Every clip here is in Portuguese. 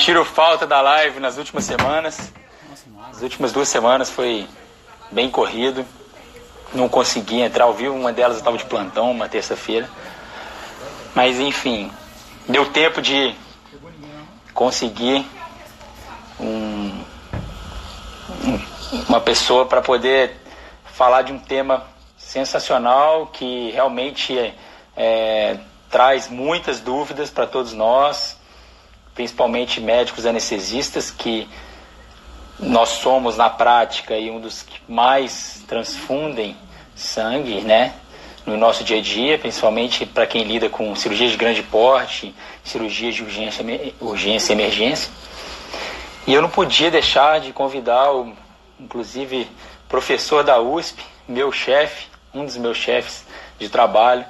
Sentiram falta da live nas últimas semanas. As últimas duas semanas foi bem corrido. Não consegui entrar ao vivo. Uma delas eu estava de plantão, uma terça-feira. Mas enfim, deu tempo de conseguir um, uma pessoa para poder falar de um tema sensacional que realmente é, traz muitas dúvidas para todos nós, principalmente médicos anestesistas, que nós somos na prática e um dos que mais transfundem sangue, né? No nosso dia a dia, principalmente para quem lida com cirurgias de grande porte, cirurgias de urgência, urgência e emergência. E eu não podia deixar de convidar o, inclusive, professor da USP, meu chefe, um dos meus chefes de trabalho,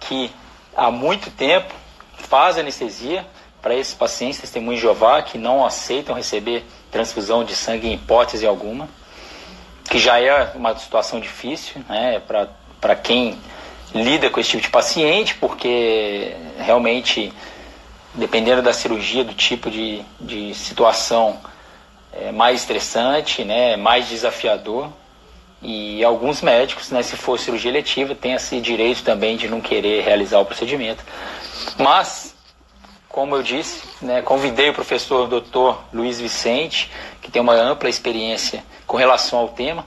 que há muito tempo faz anestesia para esses pacientes testemunhos de Jeová que não aceitam receber transfusão de sangue em hipótese alguma, que já é uma situação difícil né, para quem lida com esse tipo de paciente, porque realmente, dependendo da cirurgia, do tipo de, de situação, é mais estressante, né, mais desafiador. E alguns médicos, né, se for cirurgia eletiva, têm esse direito também de não querer realizar o procedimento. Mas, como eu disse, né, convidei o professor Dr. Luiz Vicente, que tem uma ampla experiência com relação ao tema,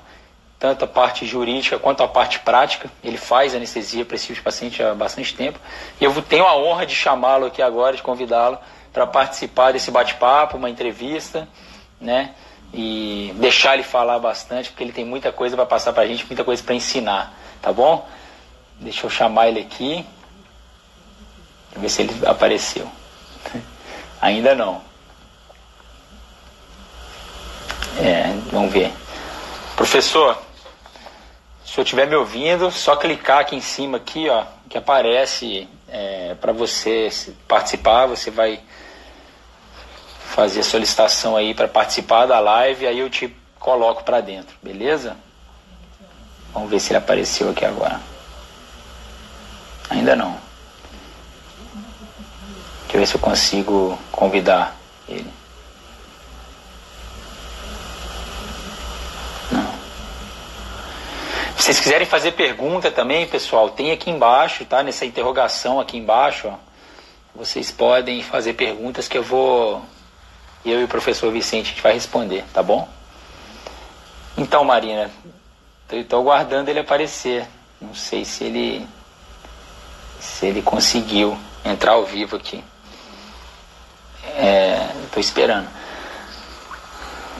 tanto a parte jurídica quanto a parte prática. Ele faz anestesia para esse tipo de paciente há bastante tempo. E eu tenho a honra de chamá-lo aqui agora, de convidá-lo para participar desse bate-papo, uma entrevista, né? e deixar ele falar bastante, porque ele tem muita coisa para passar para a gente, muita coisa para ensinar, tá bom? Deixa eu chamar ele aqui. Ver se ele apareceu. Ainda não. É, vamos ver. Professor, se senhor estiver me ouvindo, só clicar aqui em cima aqui, ó, que aparece é, para você participar, você vai fazer a solicitação aí para participar da live, aí eu te coloco para dentro, beleza? Vamos ver se ele apareceu aqui agora. Ainda não. Deixa eu ver se eu consigo convidar ele. Não. Se vocês quiserem fazer pergunta também, pessoal, tem aqui embaixo, tá? Nessa interrogação aqui embaixo, ó. Vocês podem fazer perguntas que eu vou eu e o professor Vicente a gente vai responder, tá bom? Então, Marina, estou aguardando ele aparecer. Não sei se ele se ele conseguiu entrar ao vivo aqui. É, esperando.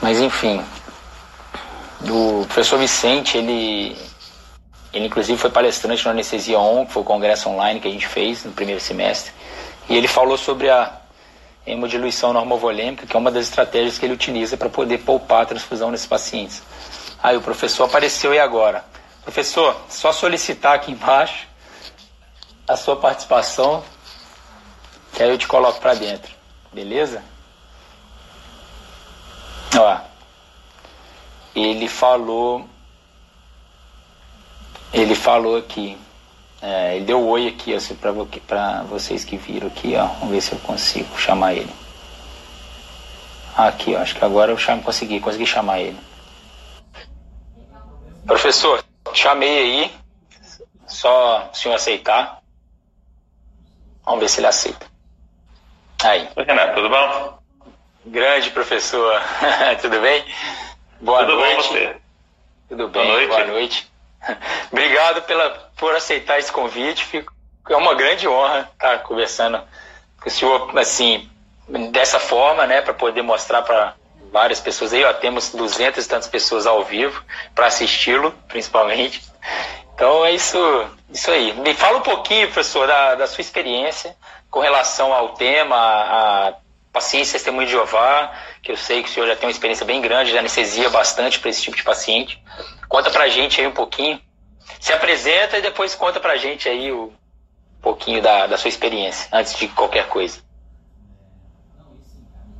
Mas enfim, o professor Vicente, ele, ele inclusive foi palestrante no Anestesia On, que foi o congresso online que a gente fez no primeiro semestre, e ele falou sobre a hemodiluição normovolêmica, que é uma das estratégias que ele utiliza para poder poupar a transfusão nesses pacientes. Aí o professor apareceu e agora? Professor, só solicitar aqui embaixo a sua participação, que aí eu te coloco para dentro. Beleza? Ó, ele falou, ele falou aqui, é, ele deu oi aqui, assim, para vocês que viram aqui, ó. Vamos ver se eu consigo chamar ele. Aqui, ó, acho que agora eu chamo, consegui, consegui chamar ele. Professor, chamei aí. Só o senhor aceitar. Vamos ver se ele aceita. Aí. Oi, Renato, tudo bom? Grande professor, tudo bem? Boa tudo noite. Bom você? Tudo bem, boa noite. Boa noite. Obrigado pela, por aceitar esse convite. Fico, é uma grande honra estar conversando com o senhor, assim, dessa forma, né, para poder mostrar para várias pessoas aí, ó, temos duzentas e tantas pessoas ao vivo para assisti-lo, principalmente. Então é isso, isso aí. Me fala um pouquinho, professor, da, da sua experiência com relação ao tema, a, a paciência testemunho de Jeová, que eu sei que o senhor já tem uma experiência bem grande, já anestesia bastante para esse tipo de paciente. Conta pra gente aí um pouquinho. Se apresenta e depois conta pra gente aí o um pouquinho da, da sua experiência, antes de qualquer coisa.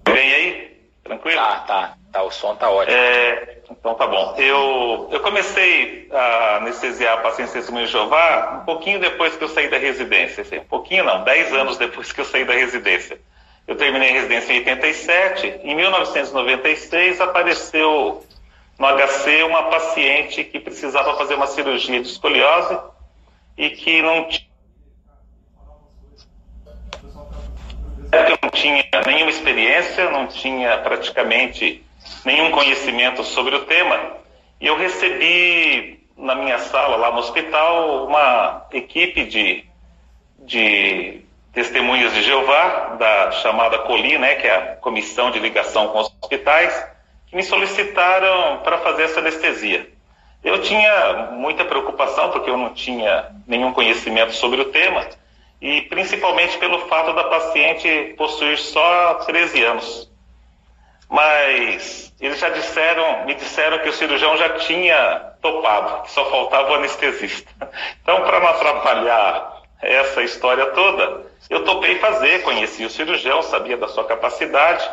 Vem aí? Tranquilo? Tá, tá. Tá o som tá ótimo. É, então tá bom. Eu, eu comecei a anestesiar pacientes testemunho de Jeová um pouquinho depois que eu saí da residência. Assim, um pouquinho não, 10 anos depois que eu saí da residência. Eu terminei residência em 87. Em 1996 apareceu no HC uma paciente que precisava fazer uma cirurgia de escoliose e que não tinha não tinha nenhuma experiência, não tinha praticamente nenhum conhecimento sobre o tema, e eu recebi na minha sala, lá no hospital, uma equipe de, de testemunhas de Jeová, da chamada COLI, né, que é a Comissão de Ligação com os Hospitais, que me solicitaram para fazer essa anestesia. Eu tinha muita preocupação, porque eu não tinha nenhum conhecimento sobre o tema, e principalmente pelo fato da paciente possuir só 13 anos. Mas eles já disseram, me disseram que o cirurgião já tinha topado, que só faltava o anestesista. Então, para não atrapalhar essa história toda, eu topei fazer, conheci o cirurgião, sabia da sua capacidade.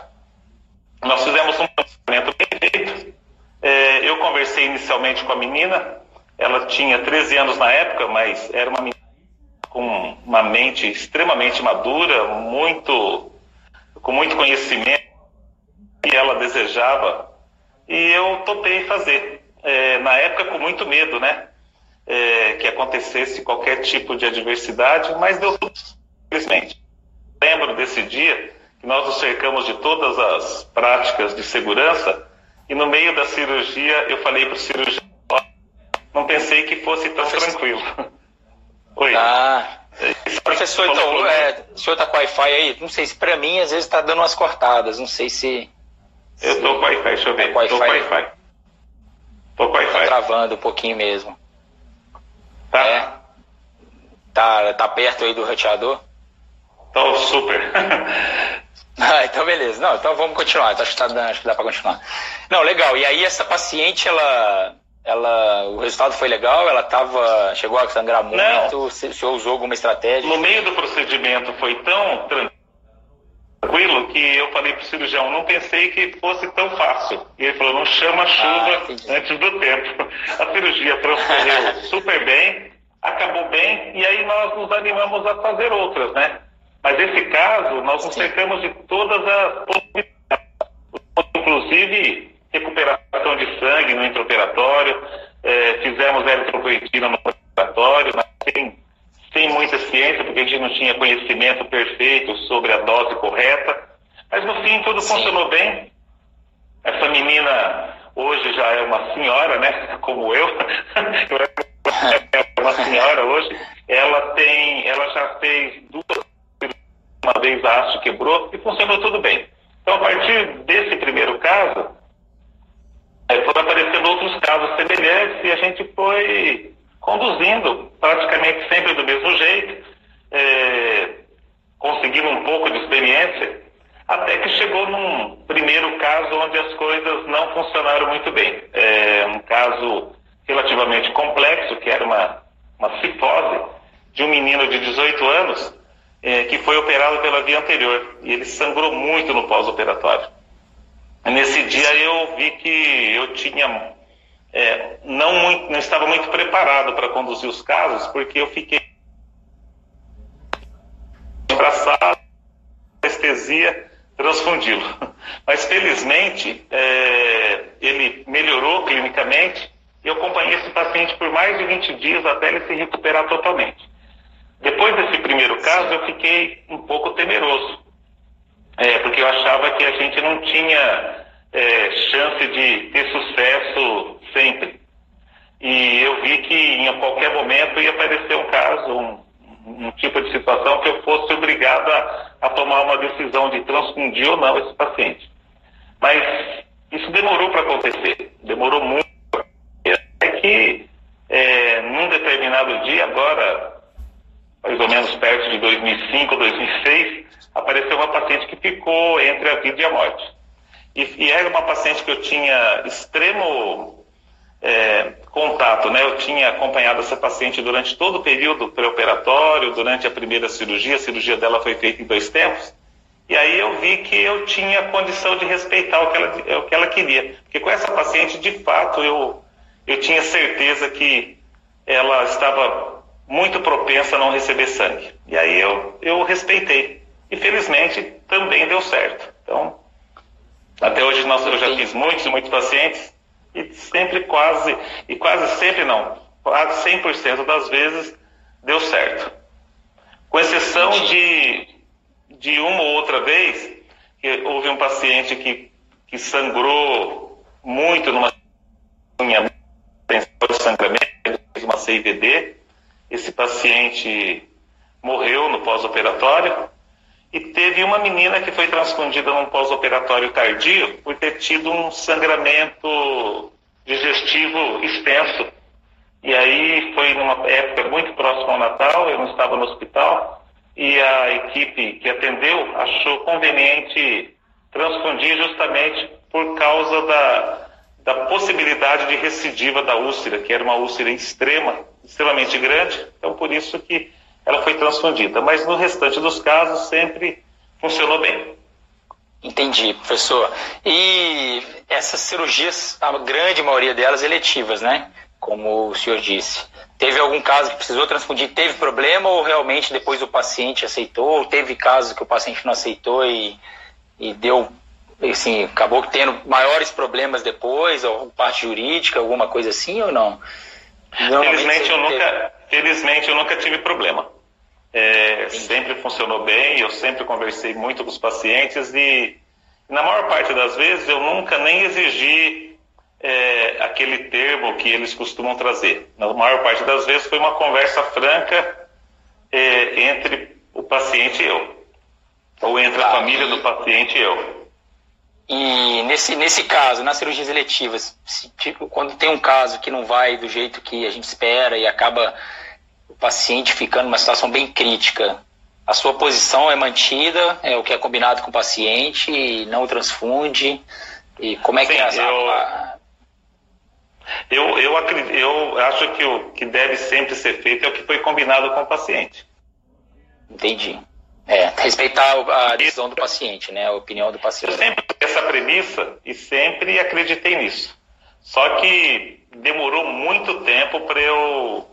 Nós fizemos um planejamento bem feito. É, eu conversei inicialmente com a menina, ela tinha 13 anos na época, mas era uma menina com uma mente extremamente madura, muito com muito conhecimento que ela desejava e eu topei fazer. É, na época com muito medo, né? É, que acontecesse qualquer tipo de adversidade, mas deu tudo simplesmente. Lembro desse dia que nós nos cercamos de todas as práticas de segurança e no meio da cirurgia eu falei para o cirurgião, não pensei que fosse tão tranquilo. Oi. Ah, professor, então, é, o senhor está com Wi-Fi aí? Não sei se para mim às vezes está dando umas cortadas, não sei se. Eu estou com Wi-Fi, deixa eu ver. Tá estou com Wi-Fi. Estou com Wi-Fi. Tá travando um pouquinho mesmo. Tá. É. Tá, tá perto aí do roteador? Tô super. ah, então beleza. Não, então vamos continuar. Acho que, tá, acho que dá para continuar. Não, legal. E aí essa paciente, ela ela, o resultado foi legal, ela tava, chegou a sangrar muito, Não. o senhor usou alguma estratégia? No meio do procedimento foi tão tranquilo que eu falei para o cirurgião, não pensei que fosse tão fácil. E ele falou, não chama ah, chuva ah, antes do tempo. A cirurgia transcorreu super bem, acabou bem, e aí nós nos animamos a fazer outras, né? Mas esse caso, nós nos cercamos de todas as possibilidades, inclusive recuperação de sangue no intraoperatório, é, fizemos eritropoetina no operatório, mas sem, sem muita ciência, porque a gente não tinha conhecimento perfeito sobre a dose correta. Mas no fim tudo Sim. funcionou bem. Essa menina hoje já é uma senhora, né? Como eu. é uma senhora hoje. Ela tem, ela já fez duas uma vez a haste quebrou e funcionou tudo bem. Então, a partir desse primeiro caso, Aí foram aparecendo outros casos semelhantes e a gente foi conduzindo praticamente sempre do mesmo jeito, é, conseguindo um pouco de experiência, até que chegou num primeiro caso onde as coisas não funcionaram muito bem. É um caso relativamente complexo, que era uma, uma cifose de um menino de 18 anos é, que foi operado pela via anterior e ele sangrou muito no pós-operatório. Nesse dia eu vi que eu tinha é, não, muito, não estava muito preparado para conduzir os casos, porque eu fiquei abraçado, anestesia, transfundi-lo. Mas felizmente é, ele melhorou clinicamente e eu acompanhei esse paciente por mais de 20 dias até ele se recuperar totalmente. Depois desse primeiro caso, eu fiquei um pouco temeroso, é, porque eu achava que a gente não tinha é, chance de ter sucesso sempre. E eu vi que em qualquer momento ia aparecer um caso, um, um tipo de situação que eu fosse obrigado a, a tomar uma decisão de transfundir ou não esse paciente. Mas isso demorou para acontecer, demorou muito. É que é, num determinado dia, agora, mais ou menos perto de 2005, 2006, apareceu uma paciente que ficou entre a vida e a morte. E, e era uma paciente que eu tinha extremo é, contato, né? Eu tinha acompanhado essa paciente durante todo o período pré-operatório, durante a primeira cirurgia, a cirurgia dela foi feita em dois tempos. E aí eu vi que eu tinha condição de respeitar o que ela, o que ela queria. Porque com essa paciente, de fato, eu, eu tinha certeza que ela estava muito propensa a não receber sangue. E aí eu, eu respeitei. e felizmente também deu certo. Então, até hoje nós, eu já fiz muitos e muitos pacientes e sempre quase, e quase sempre não, quase 100% das vezes deu certo. Com exceção de, de uma ou outra vez, que houve um paciente que, que sangrou muito numa unha de sangramento, uma CIVD, esse paciente morreu no pós-operatório e teve uma menina que foi transfundida num pós-operatório tardio por ter tido um sangramento digestivo extenso. E aí foi numa época muito próxima ao Natal, eu não estava no hospital, e a equipe que atendeu achou conveniente transfundir justamente por causa da, da possibilidade de recidiva da úlcera, que era uma úlcera extrema, extremamente grande, então por isso que ela foi transfundida. Mas no restante dos casos sempre funcionou bem. Entendi, professor. E essas cirurgias, a grande maioria delas eletivas, né? Como o senhor disse. Teve algum caso que precisou transfundir, teve problema ou realmente depois o paciente aceitou? Ou teve caso que o paciente não aceitou e, e deu, assim, acabou tendo maiores problemas depois, ou parte jurídica, alguma coisa assim ou não? Felizmente eu, nunca, felizmente eu nunca tive problema. É, sempre funcionou bem, eu sempre conversei muito com os pacientes e, na maior parte das vezes, eu nunca nem exigi é, aquele termo que eles costumam trazer. Na maior parte das vezes foi uma conversa franca é, entre o paciente e eu, ou entre a família do paciente e eu. E nesse, nesse caso, nas cirurgias eletivas, se, tipo, quando tem um caso que não vai do jeito que a gente espera e acaba o paciente ficando numa situação bem crítica, a sua posição é mantida, é o que é combinado com o paciente, e não transfunde. E como é Sim, que é essa. Eu, eu, eu, acredito, eu acho que o que deve sempre ser feito é o que foi combinado com o paciente. Entendi. É, respeitar a decisão do paciente, né? A opinião do paciente. Eu sempre essa premissa e sempre acreditei nisso. Só que demorou muito tempo para eu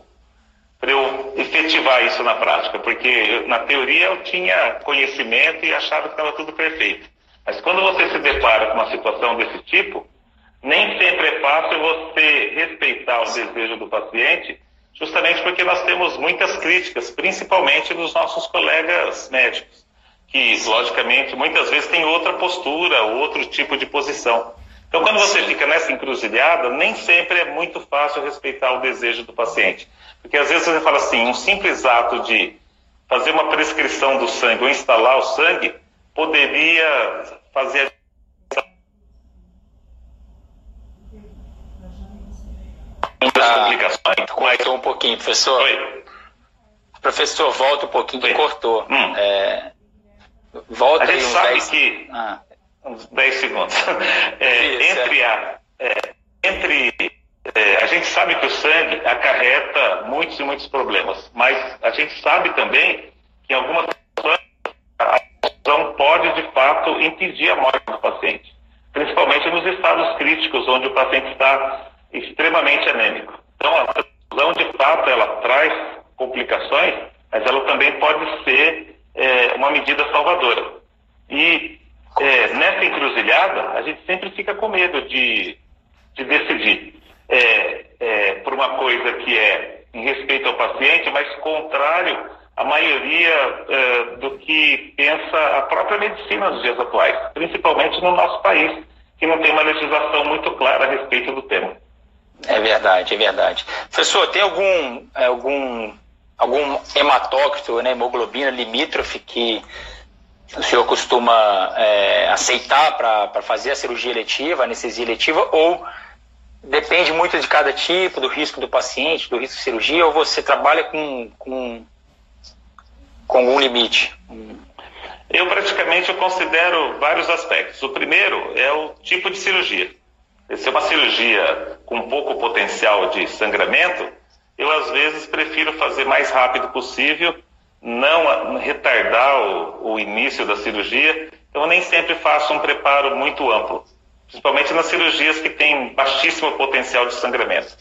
para eu efetivar isso na prática, porque na teoria eu tinha conhecimento e achava que estava tudo perfeito. Mas quando você se depara com uma situação desse tipo, nem sempre é fácil você respeitar o desejo do paciente, justamente porque nós temos muitas críticas, principalmente dos nossos colegas médicos, que, logicamente, muitas vezes têm outra postura, outro tipo de posição. Então, quando você fica nessa encruzilhada, nem sempre é muito fácil respeitar o desejo do paciente. Porque às vezes você fala assim, um simples ato de fazer uma prescrição do sangue ou instalar o sangue poderia fazer muitas ah. Cortou um pouquinho, professor. Oi. Professor, volta um pouquinho, que cortou. Hum. É, volta a gente sabe 10... que ah. Uns 10 segundos. É, Isso, entre é. a é, entre é, a gente sabe que o sangue acarreta muitos e muitos problemas, mas a gente sabe também que em algumas situações a pode, de fato, impedir a morte do paciente, principalmente nos estados críticos, onde o paciente está extremamente anêmico. Então, a transfusão, de fato, ela traz complicações, mas ela também pode ser é, uma medida salvadora. E é, nessa encruzilhada, a gente sempre fica com medo de, de decidir é, é, por uma coisa que é em respeito ao paciente, mas contrário à maioria é, do que pensa a própria medicina nos dias atuais, principalmente no nosso país, que não tem uma legislação muito clara a respeito do tema. É verdade, é verdade. Professor, tem algum, algum, algum hematócrito, né, hemoglobina limítrofe que o senhor costuma é, aceitar para fazer a cirurgia eletiva, a anestesia eletiva, ou depende muito de cada tipo, do risco do paciente, do risco de cirurgia, ou você trabalha com, com, com algum limite? Eu praticamente eu considero vários aspectos. O primeiro é o tipo de cirurgia. Se é uma cirurgia com pouco potencial de sangramento, eu às vezes prefiro fazer mais rápido possível, não retardar o, o início da cirurgia. Eu nem sempre faço um preparo muito amplo principalmente nas cirurgias que têm baixíssimo potencial de sangramento.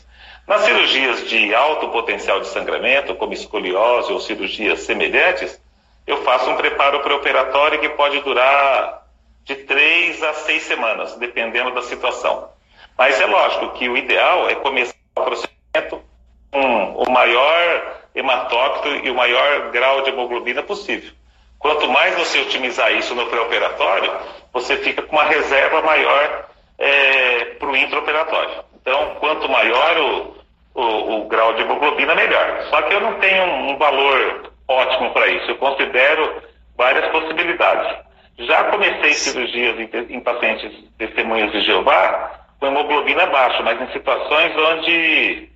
Nas cirurgias de alto potencial de sangramento, como escoliose ou cirurgias semelhantes, eu faço um preparo pré-operatório que pode durar de três a seis semanas, dependendo da situação. Mas é lógico que o ideal é começar o procedimento com o maior hematócrito e o maior grau de hemoglobina possível. Quanto mais você otimizar isso no pré-operatório, você fica com uma reserva maior é, para o intraoperatório. Então, quanto maior o, o, o, grau de hemoglobina, melhor. Só que eu não tenho um, um valor ótimo para isso. Eu considero várias possibilidades. Já comecei cirurgias em, em pacientes testemunhas de Jeová com hemoglobina baixa, mas em situações onde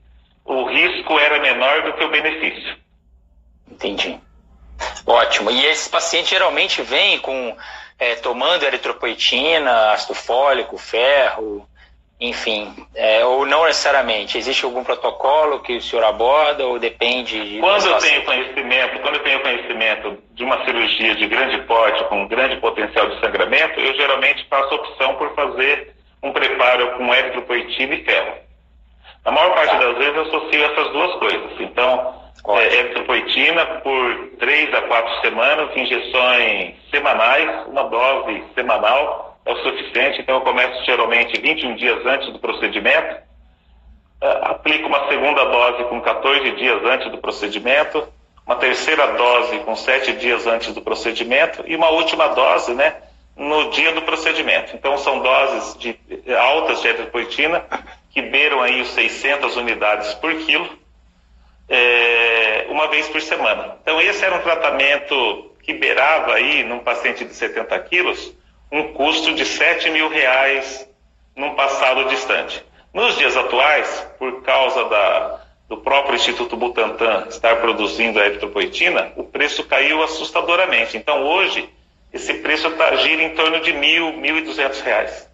o risco era menor do que o benefício. Entendi. Ótimo. E esses pacientes geralmente vêm com é, tomando eritropoetina, ácido fólico, ferro, enfim, é, ou não necessariamente? Existe algum protocolo que o senhor aborda ou depende de quando eu tenho conhecimento quando eu tenho conhecimento de uma cirurgia de grande porte com grande potencial de sangramento eu geralmente faço opção por fazer um preparo com eritropoetina e ferro na maior parte das vezes eu associo essas duas coisas. Então é, eritropoetina por três a quatro semanas injeções semanais uma dose semanal é o suficiente, então eu começo geralmente 21 dias antes do procedimento, uh, aplico uma segunda dose com 14 dias antes do procedimento, uma terceira dose com 7 dias antes do procedimento e uma última dose, né, no dia do procedimento. Então são doses de, altas de eritropoetina que beiram aí os 600 unidades por quilo, é, uma vez por semana. Então esse era um tratamento que beirava aí num paciente de 70 quilos um custo de 7 mil reais num passado distante. Nos dias atuais, por causa da, do próprio Instituto Butantan estar produzindo a eritropoetina, o preço caiu assustadoramente. Então, hoje, esse preço tá, gira em torno de mil, mil e duzentos reais.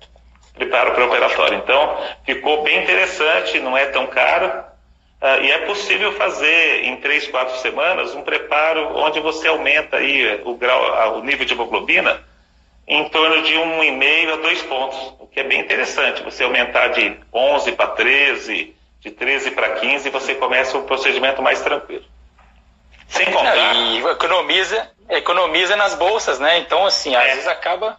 Preparo pré-operatório. Então, ficou bem interessante, não é tão caro. Uh, e é possível fazer em três, quatro semanas um preparo onde você aumenta aí o grau, o nível de hemoglobina em torno de um e meio a dois pontos, o que é bem interessante. Você aumentar de 11 para 13, de 13 para 15, você começa o procedimento mais tranquilo. Sem contar. Não, e economiza, economiza nas bolsas, né? Então, assim, às é. vezes acaba.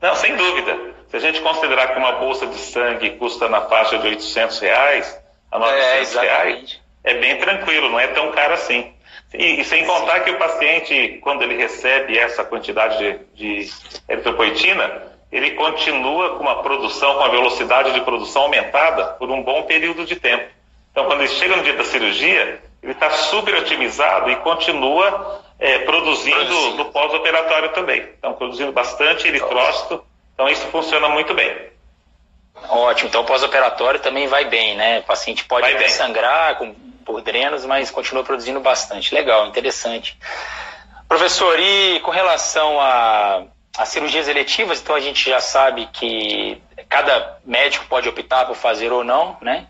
Não, sem dúvida. Se a gente considerar que uma bolsa de sangue custa na faixa de 800 reais a 900 é, reais, é bem tranquilo, não é tão caro assim. E, e, sem contar que o paciente, quando ele recebe essa quantidade de, de eritropoetina, ele continua com uma produção, com a velocidade de produção aumentada por um bom período de tempo. Então, quando ele chega no dia da cirurgia, ele está super otimizado e continua é, produzindo no pós-operatório também. Então, produzindo bastante eritrócito. Então, isso funciona muito bem. Ótimo. Então, pós-operatório também vai bem, né? O paciente pode sangrar com por drenos, mas continua produzindo bastante. Legal, interessante. Professor, e com relação a, a cirurgias eletivas, então a gente já sabe que cada médico pode optar por fazer ou não, né?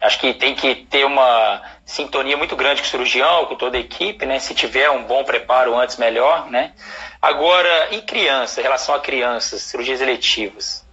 Acho que tem que ter uma sintonia muito grande com o cirurgião, com toda a equipe, né? Se tiver um bom preparo antes, melhor, né? Agora, em criança, em relação a crianças, cirurgias eletivas,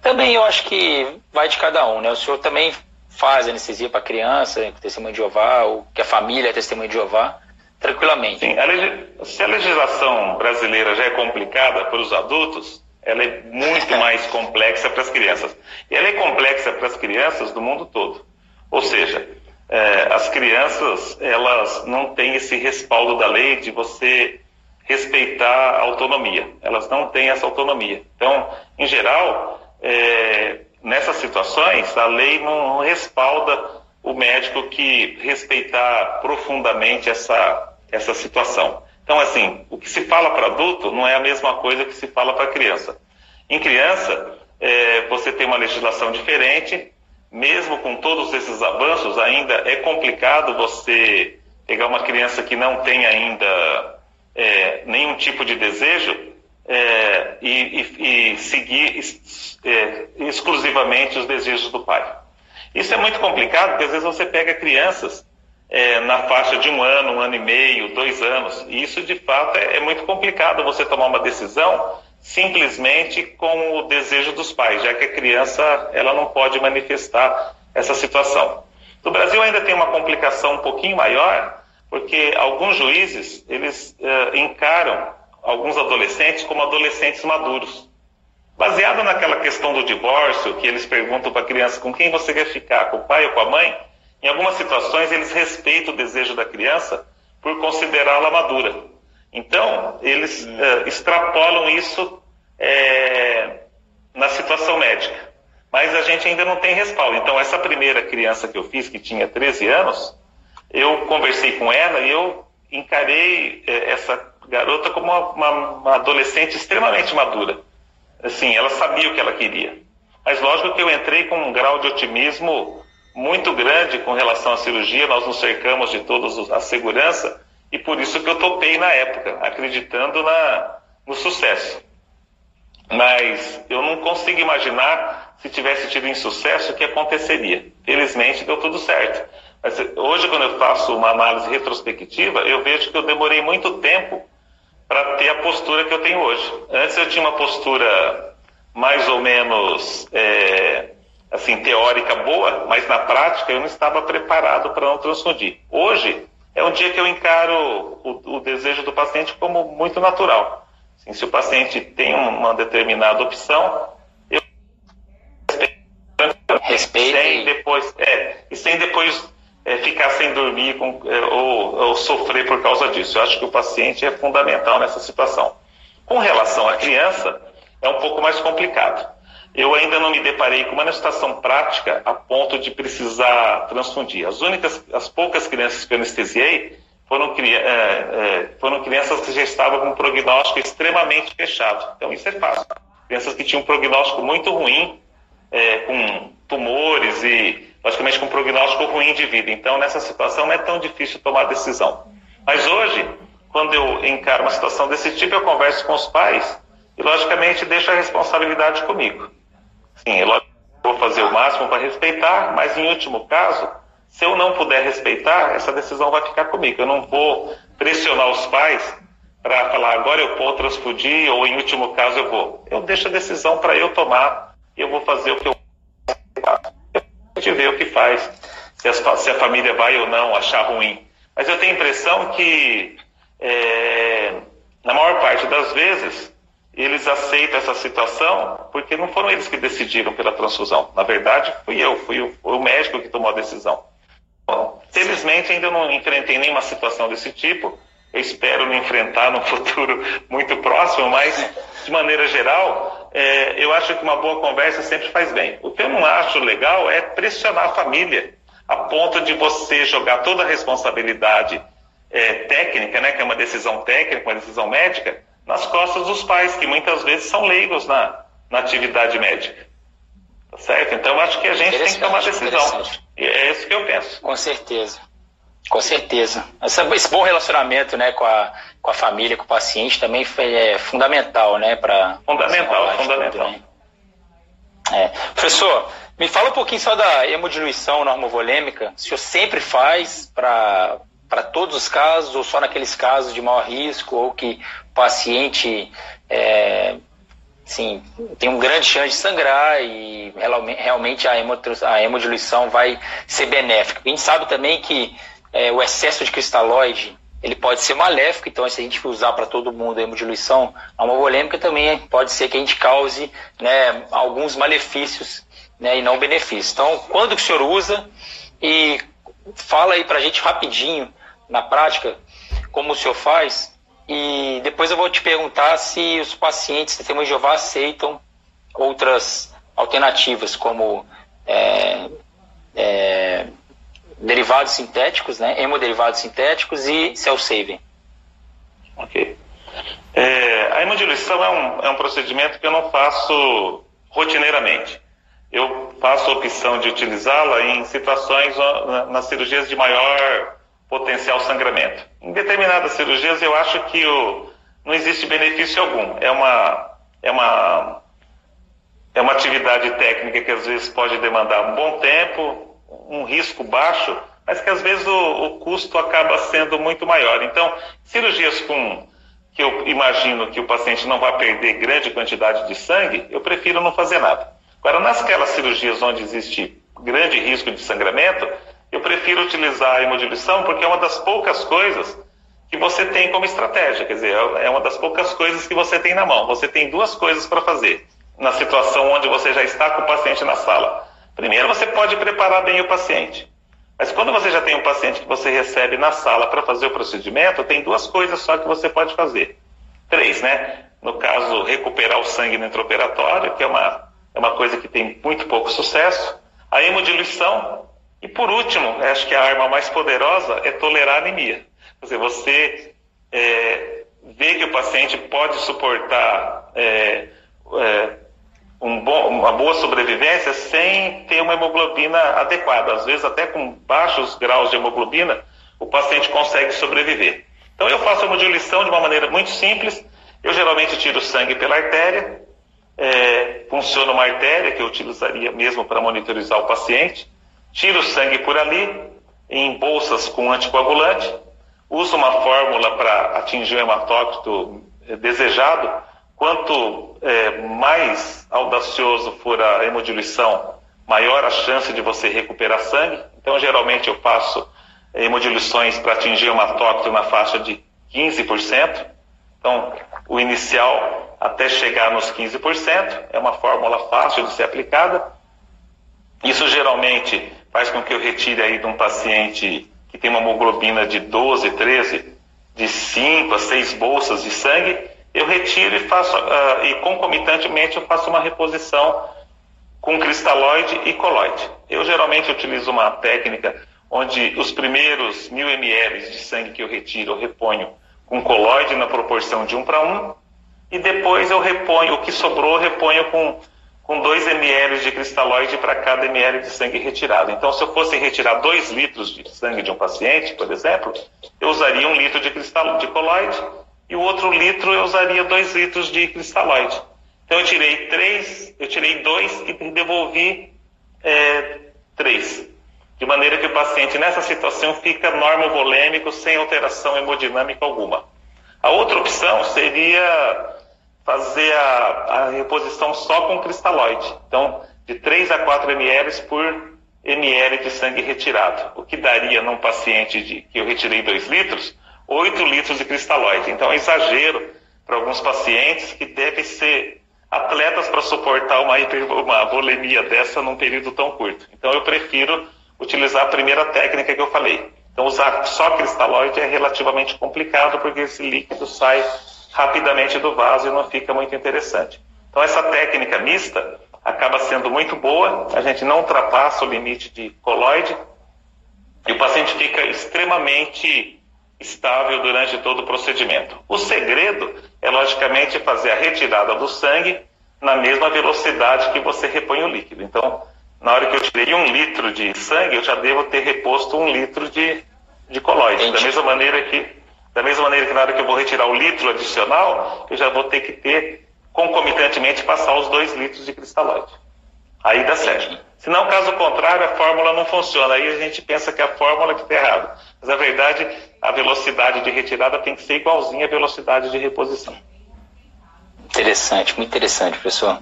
também eu acho que vai de cada um, né? O senhor também faz anestesia para criança, testemunho de Jeová, ou que a família é testemunho de Jeová, tranquilamente. Sim, a se a legislação brasileira já é complicada para os adultos, ela é muito mais complexa para as crianças. E ela é complexa para as crianças do mundo todo. Ou seja, é, as crianças elas não têm esse respaldo da lei de você respeitar a autonomia. Elas não têm essa autonomia. Então, em geral, é, nessas situações, a lei não respalda o médico que respeitar profundamente essa, essa situação. Então, assim, o que se fala para adulto não é a mesma coisa que se fala para criança. Em criança, é, você tem uma legislação diferente, mesmo com todos esses avanços, ainda é complicado você pegar uma criança que não tem ainda é, nenhum tipo de desejo é, e, e, e, seguir é, exclusivamente os desejos do pai. Isso é muito complicado, porque às vezes você pega crianças é, na faixa de um ano, um ano e meio, dois anos, e isso de fato é, é muito complicado você tomar uma decisão simplesmente com o desejo dos pais, já que a criança ela não pode manifestar essa situação. No Brasil ainda tem uma complicação um pouquinho maior, porque alguns juízes, eles uh, encaram alguns adolescentes como adolescentes maduros. Baseado naquela questão do divórcio, que eles perguntam para a criança com quem você quer ficar, com o pai ou com a mãe, em algumas situações eles respeitam o desejo da criança por considerá-la madura. Então, eles uh, extrapolam isso é, na situação médica. Mas a gente ainda não tem respaldo. Então, essa primeira criança que eu fiz, que tinha 13 anos, eu conversei com ela e eu encarei é, essa garota como uma, uma, uma adolescente extremamente madura. Assim, ela sabia o que ela queria. Mas lógico que eu entrei com um grau de otimismo muito grande com relação à cirurgia, nós nos cercamos de toda a segurança e por isso que eu topei na época, acreditando na, no sucesso. Mas eu não consigo imaginar se tivesse tido insucesso o que aconteceria. Felizmente deu tudo certo. Mas hoje, quando eu faço uma análise retrospectiva, eu vejo que eu demorei muito tempo para ter a postura que eu tenho hoje. Antes eu tinha uma postura mais ou menos é, assim teórica boa, mas na prática eu não estava preparado para não transfundir. Hoje é um dia que eu encaro o, o desejo do paciente como muito natural. Assim, se o paciente tem uma determinada opção, eu respeito sem depois, é, e sem depois é, ficar sem dormir com, é, ou, ou, sofrer por causa disso. Eu acho que o paciente é fundamental nessa situação. Com relação à criança, é um pouco mais complicado. Eu ainda não me deparei com uma situação prática a ponto de precisar transfundir. As únicas, as poucas crianças que eu anestesiei foram, é, é, foram crianças que já estavam com um prognóstico extremamente fechado. Então isso é fácil. Crianças que tinham um prognóstico muito ruim, é, com tumores e logicamente com um prognóstico ruim de vida. Então, nessa situação, não é tão difícil tomar decisão. Mas hoje, quando eu encaro uma situação desse tipo, eu converso com os pais e, logicamente, deixo a responsabilidade comigo. Sim, eu vou fazer o máximo para respeitar, mas, em último caso, se eu não puder respeitar, essa decisão vai ficar comigo. Eu não vou pressionar os pais para falar agora eu vou transfundir ou, em último caso, eu vou. Eu deixo a decisão para eu tomar e eu vou fazer o que eu gente vê o que faz, se, as, se, a família vai ou não achar ruim. Mas eu tenho a impressão que, é, na maior parte das vezes, eles aceitam essa situação porque não foram eles que decidiram pela transfusão. Na verdade, fui eu, fui o, o médico que tomou a decisão. Bom, felizmente, ainda não enfrentei nenhuma situação desse tipo. Eu espero não enfrentar no futuro muito próximo, mas, de maneira geral, é, eu acho que uma boa conversa sempre faz bem. O que eu não acho legal é pressionar a família a ponto de você jogar toda a responsabilidade é, técnica, né, que é uma decisão técnica, uma decisão médica, nas costas dos pais, que muitas vezes são leigos na, na atividade médica. Tá certo? Então, eu acho que a gente tem que tomar decisão. É isso que eu penso. Com certeza. Com certeza. Esse bom relacionamento né, com, a, com a família, com o paciente também é fundamental, né? Pra fundamental, fundamental. Tudo, né? é. Professor, me fala um pouquinho só da hemodiluição normovolêmica. O senhor sempre faz para para todos os casos ou só naqueles casos de maior risco ou que o paciente é, sim, tem um grande chance de sangrar e realmente a hemodiluição vai ser benéfica. A gente sabe também que é, o excesso de cristalóide ele pode ser maléfico, então se a gente usar para todo mundo a hemodiluição polêmica também pode ser que a gente cause né, alguns malefícios né, e não benefícios. Então, quando que o senhor usa e fala aí para a gente rapidinho, na prática, como o senhor faz, e depois eu vou te perguntar se os pacientes de de Jeová aceitam outras alternativas, como é, é, derivados sintéticos, né, hemoderivados sintéticos e cell saving. Ok. É, a hemodiluição é um, é um procedimento que eu não faço rotineiramente. Eu faço a opção de utilizá-la em situações, nas cirurgias de maior potencial sangramento. Em determinadas cirurgias, eu acho que o, não existe benefício algum. É uma, é, uma, é uma atividade técnica que às vezes pode demandar um bom tempo, um risco baixo, mas que às vezes o, o custo acaba sendo muito maior. Então, cirurgias com que eu imagino que o paciente não vai perder grande quantidade de sangue, eu prefiro não fazer nada. Agora, nasquelas cirurgias onde existe grande risco de sangramento, eu prefiro utilizar a hemodiluição porque é uma das poucas coisas que você tem como estratégia, quer dizer, é uma das poucas coisas que você tem na mão. Você tem duas coisas para fazer na situação onde você já está com o paciente na sala. Primeiro, você pode preparar bem o paciente. Mas quando você já tem um paciente que você recebe na sala para fazer o procedimento, tem duas coisas só que você pode fazer. Três, né? No caso, recuperar o sangue no intraoperatório, que é uma, é uma coisa que tem muito pouco sucesso. A hemodiluição. E por último, acho que a arma mais poderosa é tolerar anemia. Quer dizer, você é, vê que o paciente pode suportar é, é, um bom, uma boa sobrevivência sem ter uma hemoglobina adequada. Às vezes, até com baixos graus de hemoglobina, o paciente consegue sobreviver. Então, eu faço a hemodiluição de uma maneira muito simples. Eu geralmente tiro sangue pela artéria. É, funciona uma artéria que eu utilizaria mesmo para monitorizar o paciente. Tiro o sangue por ali, em bolsas com anticoagulante. Uso uma fórmula para atingir o hematócrito desejado Quanto é, mais audacioso for a hemodiluição, maior a chance de você recuperar sangue. Então, geralmente, eu faço hemodiluições para atingir uma tóxica na faixa de 15%. Então, o inicial até chegar nos 15%, é uma fórmula fácil de ser aplicada. Isso geralmente faz com que eu retire aí de um paciente que tem uma hemoglobina de 12, 13, de 5 a 6 bolsas de sangue, eu retiro e faço, uh, e concomitantemente eu faço uma reposição com cristalóide e coloide. Eu geralmente utilizo uma técnica onde os primeiros mil ml de sangue que eu retiro, eu reponho com coloide na proporção de 1 para 1, e depois eu reponho, o que sobrou, eu reponho com, com 2 ml de cristalóide para cada ml de sangue retirado. Então, se eu fosse retirar 2 litros de sangue de um paciente, por exemplo, eu usaria um litro de, cristal, de coloide e o outro litro eu usaria 2 litros de cristalóide. Então eu tirei três, eu tirei dois e devolvi é, três. De maneira que o paciente nessa situação fica normovolêmico sem alteração hemodinâmica alguma. A outra opção seria fazer a, a reposição só com cristalóide. Então, de 3 a 4 ml por ml de sangue retirado. O que daria num paciente de, que eu retirei 2 litros, 8 litros de cristalóide. Então, é exagero para alguns pacientes que devem ser atletas para suportar uma, uma volemia dessa num período tão curto. Então, eu prefiro utilizar a primeira técnica que eu falei. Então, usar só cristalóide é relativamente complicado, porque esse líquido sai rapidamente do vaso e não fica muito interessante. Então, essa técnica mista acaba sendo muito boa, a gente não ultrapassa o limite de coloide e o paciente fica extremamente estável durante todo o procedimento. O segredo é, logicamente, fazer a retirada do sangue na mesma velocidade que você repõe o líquido. Então, na hora que eu tirei um litro de sangue, eu já devo ter reposto um litro de, de colóide. Da mesma maneira que da mesma maneira que na hora que eu vou retirar o litro adicional, eu já vou ter que ter concomitantemente passar os dois litros de cristalóide. Aí dá certo. Se não, caso contrário, a fórmula não funciona. Aí a gente pensa que é a fórmula que está errada. Mas, na verdade, a velocidade de retirada tem que ser igualzinha à velocidade de reposição. Interessante, muito interessante, professor.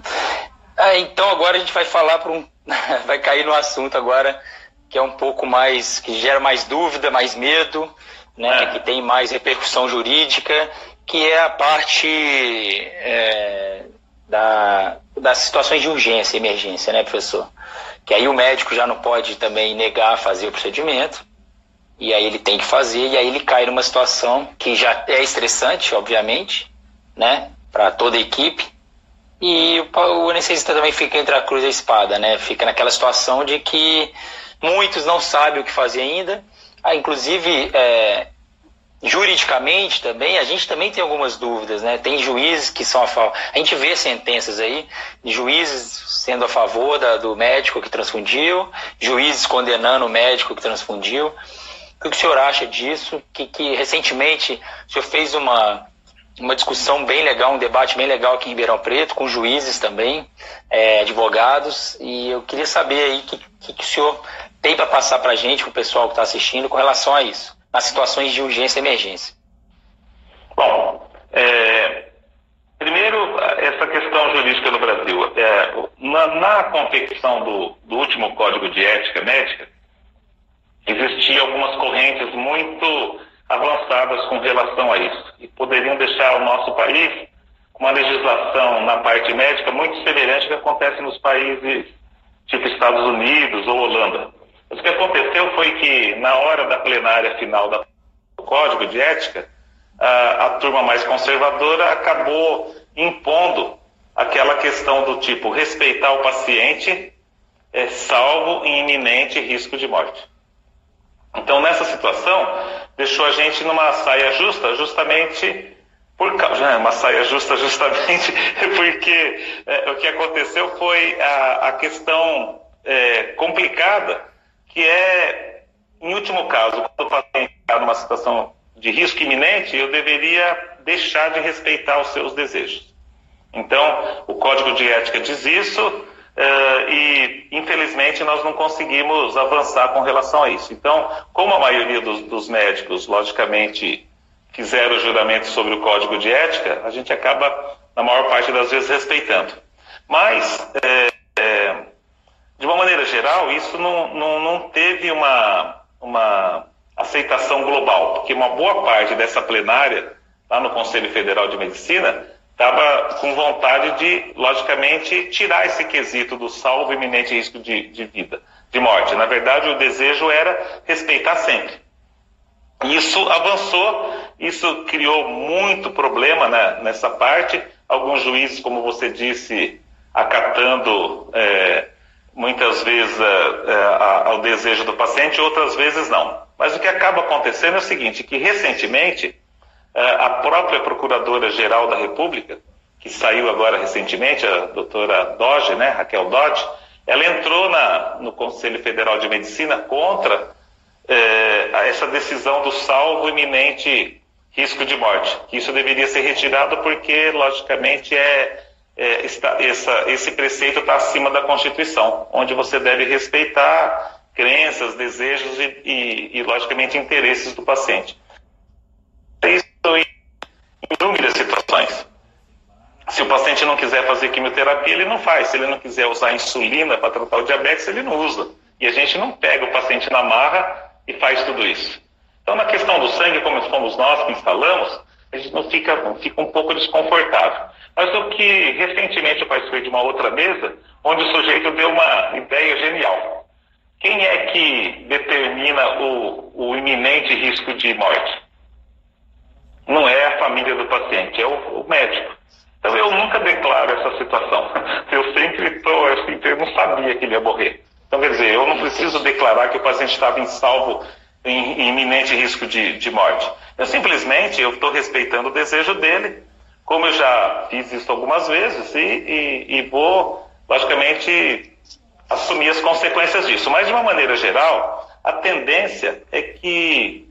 Ah, então, agora a gente vai falar para um... vai cair no assunto agora que é um pouco mais... que gera mais dúvida, mais medo, né? É. que tem mais repercussão jurídica, que é a parte... É da, das situações de urgência, emergência, né, professor? Que aí o médico já não pode também negar fazer o procedimento, e aí ele tem que fazer, e aí ele cai numa situação que já é estressante, obviamente, né, para toda a equipe, e o, o anestesista também fica entre a cruz e a espada, né, fica naquela situação de que muitos não sabem o que fazer ainda, ah, inclusive é, juridicamente também, a gente também tem algumas dúvidas, né? Tem juízes que são a favor. A gente vê sentenças aí juízes sendo a favor da, do médico que transfundiu, juízes condenando o médico que transfundiu. O que o senhor acha disso? Que, que recentemente o senhor fez uma, uma discussão bem legal, um debate bem legal aqui em Ribeirão Preto, com juízes também, é, advogados, e eu queria saber aí o que, que, que o senhor tem para passar para a gente, para o pessoal que está assistindo, com relação a isso nas situações de urgência e emergência? Bom, é, primeiro, essa questão jurídica no Brasil. É, na, na, confecção do, do, último Código de Ética Médica, existiam algumas correntes muito avançadas com relação a isso e poderiam deixar o nosso país com uma legislação na parte médica muito semelhante ao que acontece nos países tipo Estados Unidos ou Holanda. Mas o que aconteceu foi que, na hora da plenária final do Código de Ética, a, a turma mais conservadora acabou impondo aquela questão do tipo respeitar o paciente, é, salvo em iminente risco de morte. Então, nessa situação, deixou a gente numa saia justa, justamente por causa. Uma saia justa, justamente porque é, o que aconteceu foi a, a questão é, complicada, que é, em último caso, quando o paciente está numa situação de risco iminente, eu deveria deixar de respeitar os seus desejos. Então, o Código de Ética diz isso, Uh, e infelizmente nós não conseguimos avançar com relação a isso. Então, como a maioria dos, dos, médicos, logicamente, fizeram o juramento sobre o código de ética, a gente acaba, na maior parte das vezes, respeitando. Mas, é, é, de uma maneira geral, isso não, não, não teve uma, uma aceitação global, porque uma boa parte dessa plenária, lá no Conselho Federal de Medicina, estava com vontade de, logicamente, tirar esse quesito do salvo iminente risco de, de vida, de morte. Na verdade, o desejo era respeitar sempre. Isso avançou, isso criou muito problema né, nessa parte. Alguns juízes, como você disse, acatando é, muitas vezes é, é, ao desejo do paciente, outras vezes não. Mas o que acaba acontecendo é o seguinte, que recentemente a própria Procuradora-Geral da República, que saiu agora recentemente, a doutora Dodge, né, Raquel Dodge, ela entrou na, no Conselho Federal de Medicina contra é, essa decisão do salvo iminente risco de morte. Isso deveria ser retirado porque, logicamente, é, é está, essa, esse preceito está acima da Constituição, onde você deve respeitar crenças, desejos e, e, e logicamente, interesses do paciente em inúmeras situações. Se o paciente não quiser fazer quimioterapia, ele não faz. Se ele não quiser usar insulina para tratar o diabetes, ele não usa. E a gente não pega o paciente na marra e faz tudo isso. Então, na questão do sangue, como somos nós que instalamos, a gente não fica, fica um pouco desconfortável. Mas o que recentemente eu participei de uma outra mesa, onde o sujeito deu uma ideia genial. Quem é que determina o, o iminente risco de morte? Família do paciente, é o, o médico. Então eu nunca declaro essa situação. Eu sempre estou, sempre, eu não sabia que ele ia morrer. Então quer dizer, eu não preciso declarar que o paciente estava em salvo, em, em iminente risco de, de morte. Eu simplesmente eu estou respeitando o desejo dele, como eu já fiz isso algumas vezes, e, e, e vou, logicamente, assumir as consequências disso. Mas de uma maneira geral, a tendência é que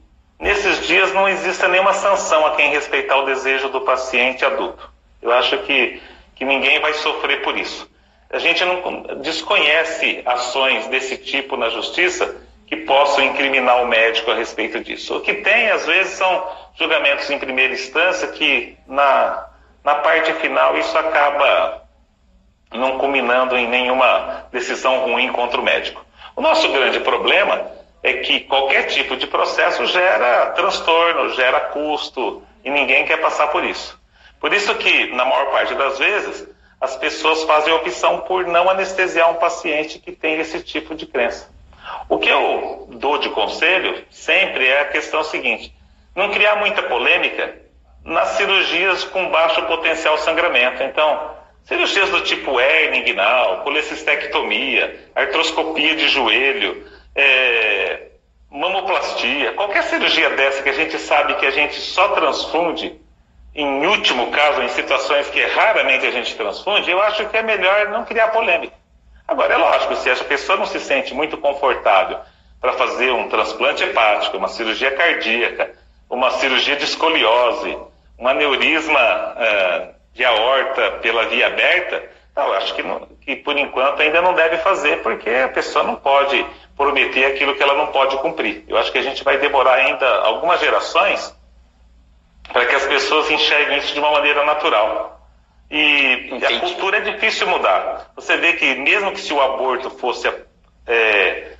Nesses dias não existe nenhuma sanção a quem respeitar o desejo do paciente adulto. Eu acho que, que ninguém vai sofrer por isso. A gente não desconhece ações desse tipo na justiça que possam incriminar o médico a respeito disso. O que tem, às vezes, são julgamentos em primeira instância que, na, na parte final, isso acaba não culminando em nenhuma decisão ruim contra o médico. O nosso grande problema é que qualquer tipo de processo gera transtorno, gera custo, e ninguém quer passar por isso. Por isso que, na maior parte das vezes, as pessoas fazem a opção por não anestesiar um paciente que tem esse tipo de crença. O que eu dou de conselho sempre é a questão seguinte: não criar muita polêmica nas cirurgias com baixo potencial sangramento. Então, cirurgias do tipo hernia inguinal, colecistectomia, artroscopia de joelho, é, mamoplastia, qualquer cirurgia dessa que a gente sabe que a gente só transfunde, em último caso, em situações que raramente a gente transfunde, eu acho que é melhor não criar polêmica. Agora, é lógico, se a pessoa não se sente muito confortável para fazer um transplante hepático, uma cirurgia cardíaca, uma cirurgia de escoliose, um aneurisma uh, de aorta pela via aberta, eu acho que, não, que por enquanto ainda não deve fazer, porque a pessoa não pode prometer aquilo que ela não pode cumprir. Eu acho que a gente vai demorar ainda algumas gerações para que as pessoas enxerguem isso de uma maneira natural. E, e a cultura é difícil mudar. Você vê que mesmo que se o aborto fosse é,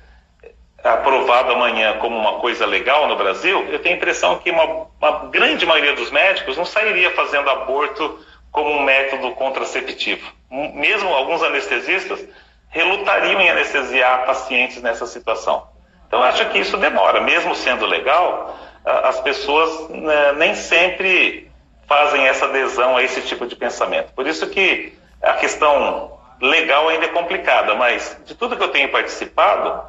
aprovado amanhã como uma coisa legal no Brasil, eu tenho a impressão que uma, uma grande maioria dos médicos não sairia fazendo aborto como um método contraceptivo. Mesmo alguns anestesistas relutariam em anestesiar pacientes nessa situação. Então, acho que isso demora. Mesmo sendo legal, as pessoas né, nem sempre fazem essa adesão a esse tipo de pensamento. Por isso que a questão legal ainda é complicada, mas de tudo que eu tenho participado,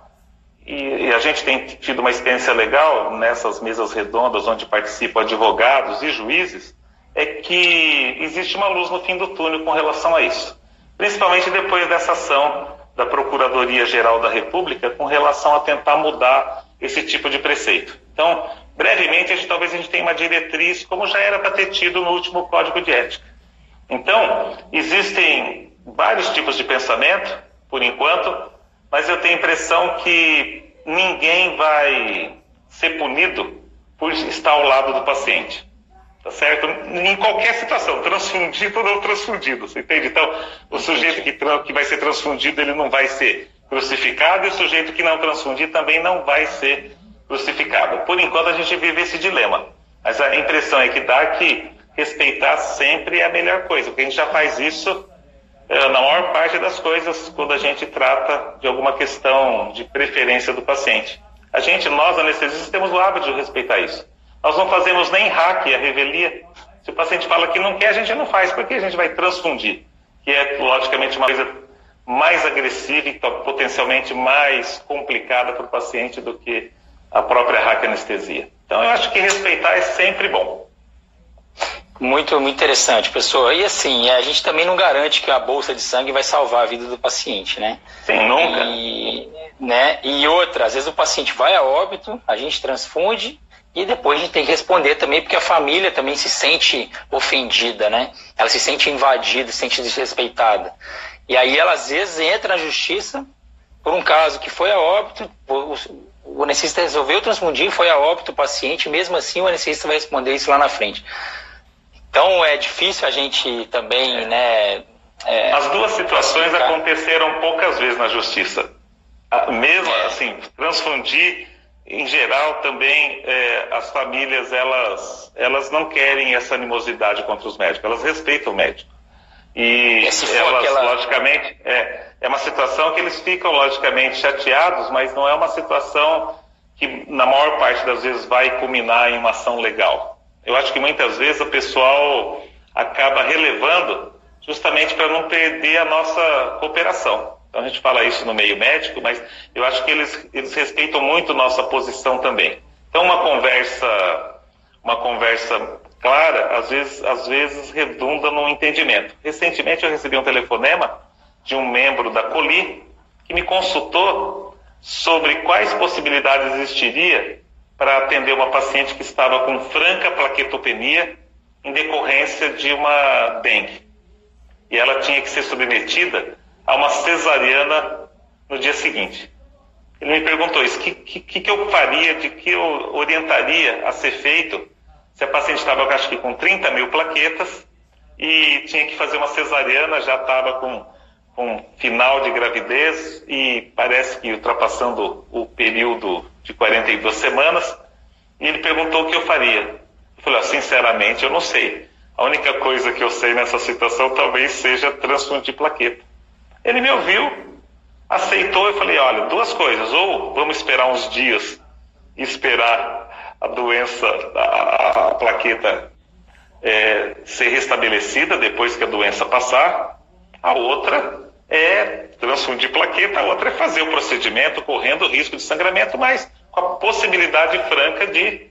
e, a gente tem tido uma experiência legal nessas mesas redondas onde participam advogados e juízes, é que existe uma luz no fim do túnel com relação a isso. Principalmente depois dessa ação da Procuradoria-Geral da República com relação a tentar mudar esse tipo de preceito. Então, brevemente, a gente, talvez a gente tenha uma diretriz, como já era para ter tido no último Código de Ética. Então, existem vários tipos de pensamento, por enquanto, mas eu tenho a impressão que ninguém vai ser punido por estar ao lado do paciente. Tá certo? Em qualquer situação, transfundido ou não transfundido, você entende? Então, o sujeito que, que vai ser transfundido, ele não vai ser crucificado, e o sujeito que não transfundir também não vai ser crucificado. Por enquanto, a gente vive esse dilema. Mas a impressão é que dá que respeitar sempre é a melhor coisa, porque a gente já faz isso é, na maior parte das coisas quando a gente trata de alguma questão de preferência do paciente. A gente, nós anestesistas, temos o hábito de respeitar isso. Nós não fazemos nem hack, a revelia. Se o paciente fala que não quer, a gente não faz, porque a gente vai transfundir, que é, logicamente, uma coisa mais agressiva e potencialmente mais complicada para o paciente do que a própria hack anestesia. Então, eu acho que respeitar é sempre bom. Muito, muito interessante, pessoa. E assim, a gente também não garante que a bolsa de sangue vai salvar a vida do paciente, né? Sim, nunca. E, né? e outra, às vezes o paciente vai a óbito, a gente transfunde e depois a gente tem que responder também, porque a família também se sente ofendida, né? Ela se sente invadida, se sente desrespeitada. E aí ela às vezes entra na justiça por um caso que foi a óbito, o, anestesista resolveu transfundir, foi a óbito o paciente, mesmo assim o anestesista vai responder isso lá na frente. Então é difícil a gente também, é. né? É, As duas situações ficar... aconteceram poucas vezes na justiça. Mesmo é. assim, transfundir, em geral, também é, as famílias elas, elas não querem essa animosidade contra os médicos, elas respeitam o médico. E elas, aquela... logicamente, é, é uma situação que eles ficam, logicamente, chateados, mas não é uma situação que, na maior parte das vezes, vai culminar em uma ação legal. Eu acho que muitas vezes o pessoal acaba relevando justamente para não perder a nossa cooperação. Então a gente fala isso no meio médico, mas eu acho que eles, eles respeitam muito nossa posição também. Então uma conversa, uma conversa clara, às vezes, às vezes redunda num entendimento. Recentemente eu recebi um telefonema de um membro da COLI que me consultou sobre quais possibilidades existiria para atender uma paciente que estava com franca plaquetopenia em decorrência de uma dengue. E ela tinha que ser submetida a uma cesariana no dia seguinte. Ele me perguntou isso, o que, que, que, eu faria, de que eu orientaria a ser feito se a paciente estava, acho que com 30 mil plaquetas e tinha que fazer uma cesariana, já estava com, com final de gravidez e parece que ultrapassando o período de 42 semanas, e ele perguntou o que eu faria. Eu falei, ah, sinceramente, eu não sei. A única coisa que eu sei nessa situação talvez seja transfundir plaqueta. Ele me ouviu, aceitou, eu falei, olha, duas coisas, ou vamos esperar uns dias esperar a doença, a, a plaqueta é, ser restabelecida depois que a doença passar, a outra é transfundir plaqueta, a outra é fazer o procedimento correndo o risco de sangramento, mas com a possibilidade franca de,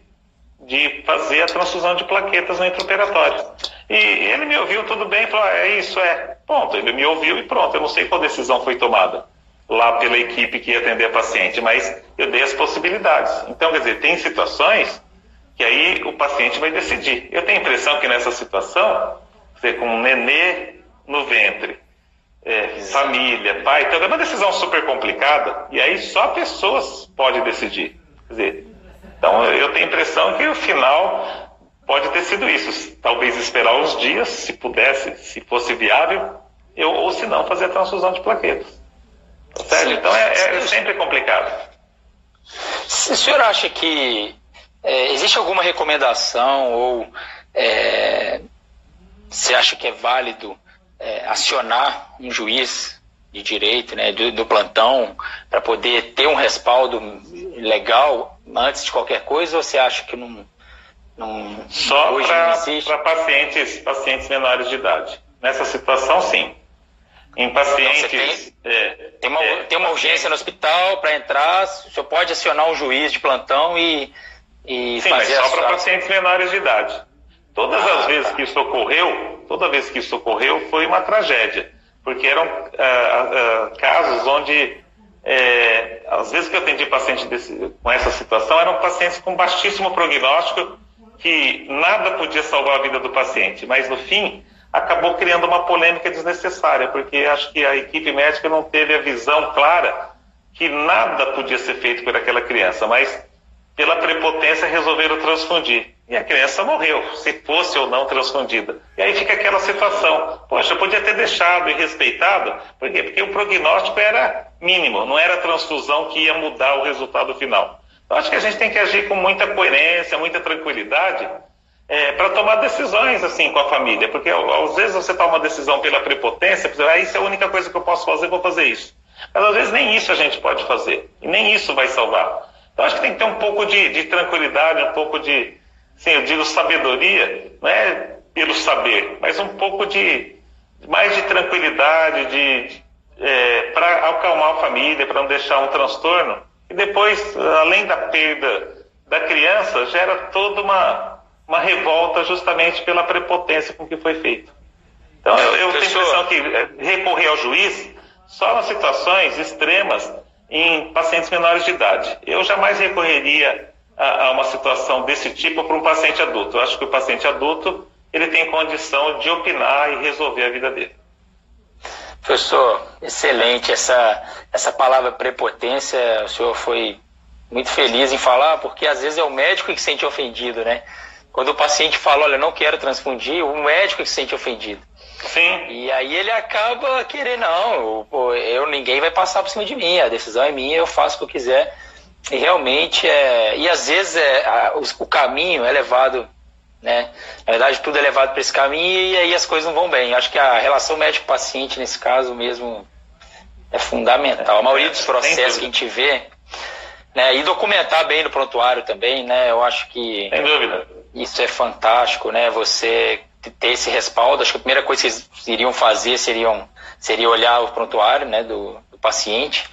de fazer a transfusão de plaquetas no intraoperatório. E ele me ouviu tudo bem, falou, ah, é isso, é. Ponto, ele me ouviu e pronto, eu não sei qual decisão foi tomada lá pela equipe que ia atender a paciente, mas eu dei as possibilidades. Então, quer dizer, tem situações que aí o paciente vai decidir. Eu tenho a impressão que nessa situação, dizer, com um nenê no ventre, é, família, pai. Então é uma decisão super complicada e aí só pessoas podem decidir. Quer dizer, então eu tenho a impressão que o final pode ter sido isso. Talvez esperar uns dias, se pudesse, se fosse viável, eu, ou se não, fazer a transfusão de plaquetas. Certo? Então é, é sempre complicado. O senhor acha que é, existe alguma recomendação ou é, você acha que é válido é, acionar um juiz de direito, né, do, do plantão, para poder ter um respaldo legal antes de qualquer coisa, ou você acha que não, não só para pacientes, pacientes menores de idade? Nessa situação, sim. Em pacientes. Tem, é, tem, uma, é, tem uma urgência no hospital para entrar, o senhor pode acionar um juiz de plantão e, e Sim, fazer mas só para pacientes menores de idade. Todas ah, as vezes tá. que isso ocorreu, toda vez que isso ocorreu, foi uma tragédia. Porque eram ah, ah, casos onde, é, às vezes que eu atendi paciente desse, com essa situação, eram pacientes com baixíssimo prognóstico, que nada podia salvar a vida do paciente. Mas, no fim, acabou criando uma polêmica desnecessária, porque acho que a equipe médica não teve a visão clara que nada podia ser feito por aquela criança, mas pela prepotência resolveram transfundir. E a criança morreu, se fosse ou não transfundida. E aí fica aquela situação. Poxa, eu podia ter deixado e respeitado. Por quê? Porque o prognóstico era mínimo, não era a transfusão que ia mudar o resultado final. Então acho que a gente tem que agir com muita coerência, muita tranquilidade, é, para tomar decisões assim com a família, porque às vezes você toma uma decisão pela prepotência, ah, isso é a única coisa que eu posso fazer, vou fazer isso. Mas às vezes nem isso a gente pode fazer, e nem isso vai salvar. Então acho que tem que ter um pouco de, de tranquilidade, um pouco de, sim, eu digo sabedoria, não é pelo saber, mas um pouco de mais de tranquilidade, de, de é, para acalmar a família, para não deixar um transtorno. E depois, além da perda da criança, gera toda uma uma revolta justamente pela prepotência com que foi feito. Então, eu, eu tenho a impressão que é, recorrer ao juiz só nas situações extremas em pacientes menores de idade. Eu jamais recorreria a, a uma situação desse tipo para um paciente adulto. Eu acho que o paciente adulto ele tem condição de opinar e resolver a vida dele. Professor, excelente essa, essa palavra prepotência. O senhor foi muito feliz em falar, porque às vezes é o médico que se sente ofendido, né? Quando o paciente fala, olha, não quero transfundir, o médico que se sente ofendido. Sim. E aí ele acaba querendo, não, eu, eu, ninguém vai passar por cima de mim, a decisão é minha, eu faço o que eu quiser. E realmente é. E às vezes é, a, o, o, caminho é levado, né? Na verdade, tudo é levado para esse caminho e aí as coisas não vão bem. Acho que a relação médico-paciente, nesse caso mesmo, é fundamental. A maioria dos processos que a gente vê, né? E documentar bem no prontuário também, né? Eu acho que. Sem dúvida isso é fantástico, né? Você ter esse respaldo. Acho que a primeira coisa que vocês iriam fazer seriam, seria olhar o prontuário né, do, do paciente,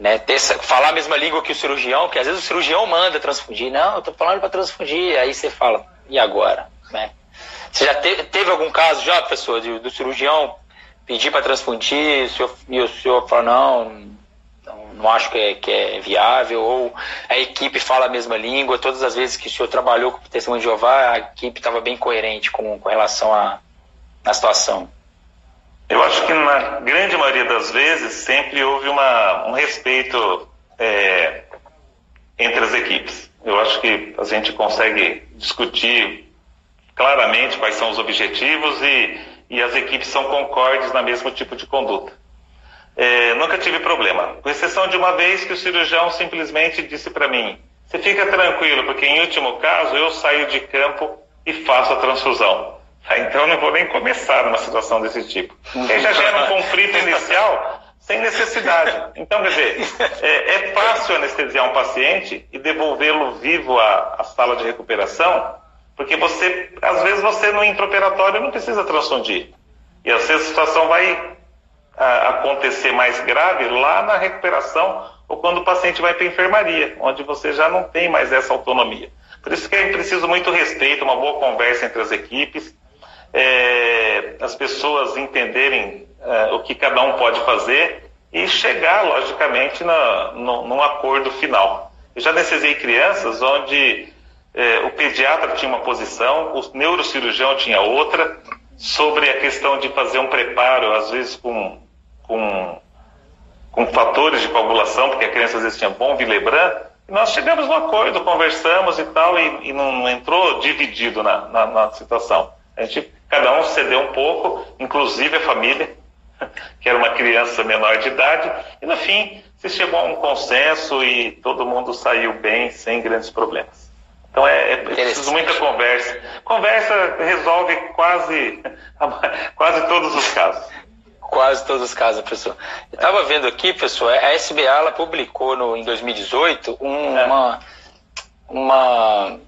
né? Ter, falar a mesma língua que o cirurgião, que às vezes o cirurgião manda transfundir. Não, eu tô falando para transfundir. Aí você fala, e agora? Né? Você já teve, teve algum caso já, professor, de, do cirurgião pedir para transfundir e o senhor fala, não, não acho que é, que é viável, ou a equipe fala a mesma língua, todas as vezes que o senhor trabalhou com o Testemunho de Jeová, a equipe estava bem coerente com, com relação à, à situação. Eu acho que na grande maioria das vezes sempre houve uma, um respeito é, entre as equipes. Eu acho que a gente consegue discutir claramente quais são os objetivos e, e as equipes são concordes na mesmo tipo de conduta. É, nunca tive problema, com exceção de uma vez que o cirurgião simplesmente disse para mim: você fica tranquilo, porque em último caso eu saio de campo e faço a transfusão. Então não vou nem começar numa situação desse tipo. Porque já gera um conflito inicial sem necessidade. Então, dizer, é, é fácil anestesiar um paciente e devolvê-lo vivo à, à, sala de recuperação, porque você, às vezes, você no intraoperatório não precisa transfundir. E às vezes a situação vai acontecer mais grave lá na recuperação ou quando o paciente vai para a enfermaria, onde você já não tem mais essa autonomia. Por isso que é preciso muito respeito, uma boa conversa entre as equipes, é, as pessoas entenderem é, o que cada um pode fazer e chegar, logicamente, na, no, num acordo final. Eu já anestesiei crianças onde é, o pediatra tinha uma posição, o neurocirurgião tinha outra, sobre a questão de fazer um preparo, às vezes com com, com fatores de coagulação, porque a criança às vezes tinha bom Villebran, e nós chegamos no acordo, conversamos e tal, e, e não, entrou dividido na, na, na, situação. A gente, cada um cedeu um pouco, inclusive a família, que era uma criança menor de idade, e no fim se chegou a um consenso e todo mundo saiu bem, sem grandes problemas. Então é, é preciso muita conversa. Conversa resolve quase, quase todos os casos. Quase todos os casos, professor. Eu estava vendo aqui, professor, a SBA ela publicou no, em 2018 um, é. uma, uma,